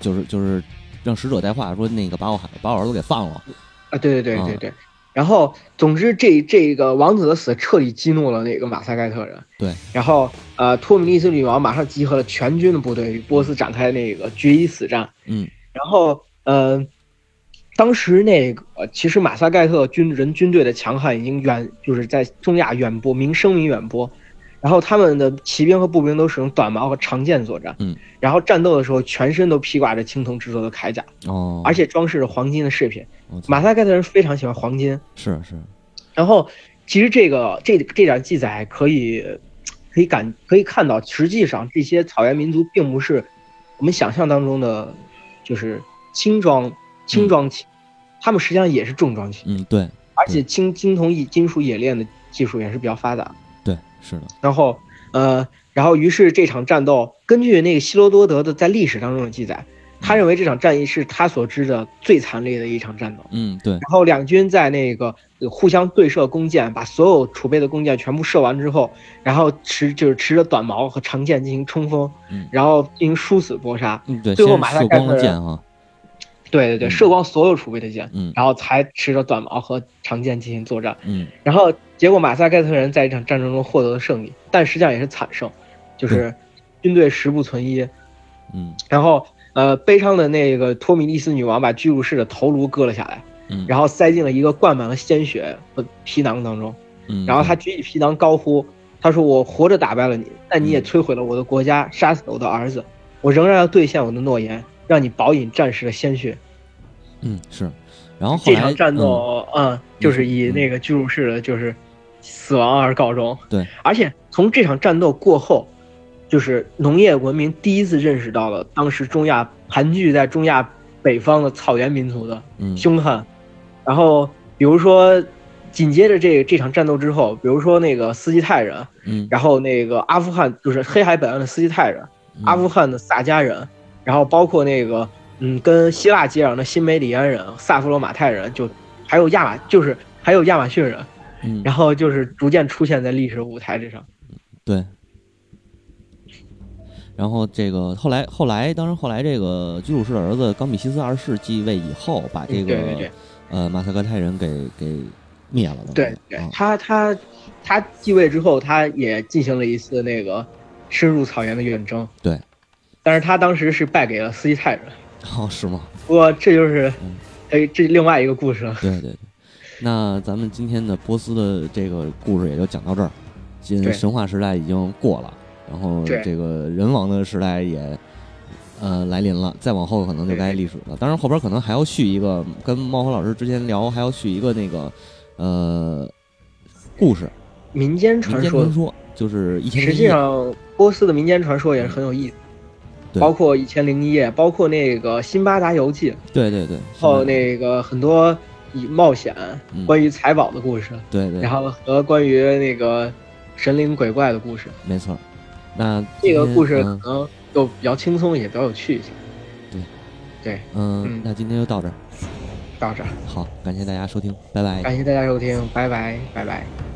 就是就是让使者带话说那个把我孩把我儿子给放了，啊，对对对啊对对。然后，总之这这个王子的死彻底激怒了那个马萨盖特人。对。然后，呃，托米利斯女王马上集合了全军的部队与波斯展开那个决一死战。嗯然后，呃，当时那个呃其实马萨盖特军人军队的强悍已经远就是在中亚远播，名声名远播。然后他们的骑兵和步兵都使用短矛和长剑作战，嗯，然后战斗的时候全身都披挂着青铜制作的铠甲，哦，而且装饰着黄金的饰品。马萨盖特人非常喜欢黄金，是是，然后其实这个这这点记载可以可以感可以看到，实际上这些草原民族并不是我们想象当中的，就是轻装轻装骑，他们实际上也是重装骑，嗯对。而且青金铜冶金属冶炼的技术也是比较发达。对是的，然后呃，然后于是这场战斗，根据那个希罗多德的在历史当中的记载，他认为这场战役是他所知的最惨烈的一场战斗。嗯对，然后两军在那个呃互相对射弓箭，把所有储备的弓箭全部射完之后，然后持就是持着短矛和长剑进行冲锋，嗯然后进行殊死搏杀。嗯对，最后马萨先射光盖特人了箭哈，对对对，嗯射光所有储备的箭，嗯然后才持着短矛和长剑进行作战。嗯然后结果马萨盖特人在一场战争中获得了胜利，但实际上也是惨胜，就是军队十不存一。嗯然后呃，悲伤的那个托米利斯女王把居鲁士的头颅割了下来，嗯，然后塞进了一个灌满了鲜血的皮囊当中。嗯然后他举起皮囊高呼：“他说我活着打败了你，但你也嗯摧毁了我的国家，杀死了我的儿子。我仍然要兑现我的诺言，让你饱饮战士的鲜血。嗯是，然后后这场战嗯斗，嗯，就是以嗯。那个居鲁士的就是死亡而告终。对，而且从这场战斗过后，就是农业文明第一次认识到了当时中亚盘踞在中亚北方的草原民族的嗯。凶悍。然后比如说，紧接着这这场战斗之后，比如说那个斯基泰人，嗯，然后那个阿富汗就是黑海北岸的斯基泰人，嗯。阿富汗的撒迦人，然后包括那个嗯跟希腊接壤的新梅里安人、萨弗罗马泰人，就还有亚马就是还有亚马逊人，嗯，然后就是逐渐出现在历史舞台之上。对。然后这个后来后来，当然后来这个居鲁士的儿子冈比西斯二世继位以后，把这个呃马萨格泰人给给灭了。对他他他继位之后，他也进行了一次那个深入草原的远征。对，但是他当时是败给了斯基泰人。哦，是吗？不过这就是嗯，哎，这另外一个故事了。对对对。那咱们今天的波斯的这个故事也就讲到这儿，今神话时代已经过了，然后这个人王的时代也呃来临了，再往后可能就该历史了。当然后边可能还要续一个，跟猫和老师之前聊还要续一个那个呃故事，民间传说间传说，就是实际上，波斯的民间传说也是很有意思，对包括《一千零一夜》，包括那个《辛巴达游记》，对对对，然后那个很多以冒险、嗯关于财宝的故事，对对，然后和关于那个神灵鬼怪的故事。没错。那这个故事嗯可能就比较轻松，也比较有趣一些。对，对，嗯嗯，那今天就到这儿。到这儿，好，感谢大家收听，拜拜。感谢大家收听，拜拜，拜拜。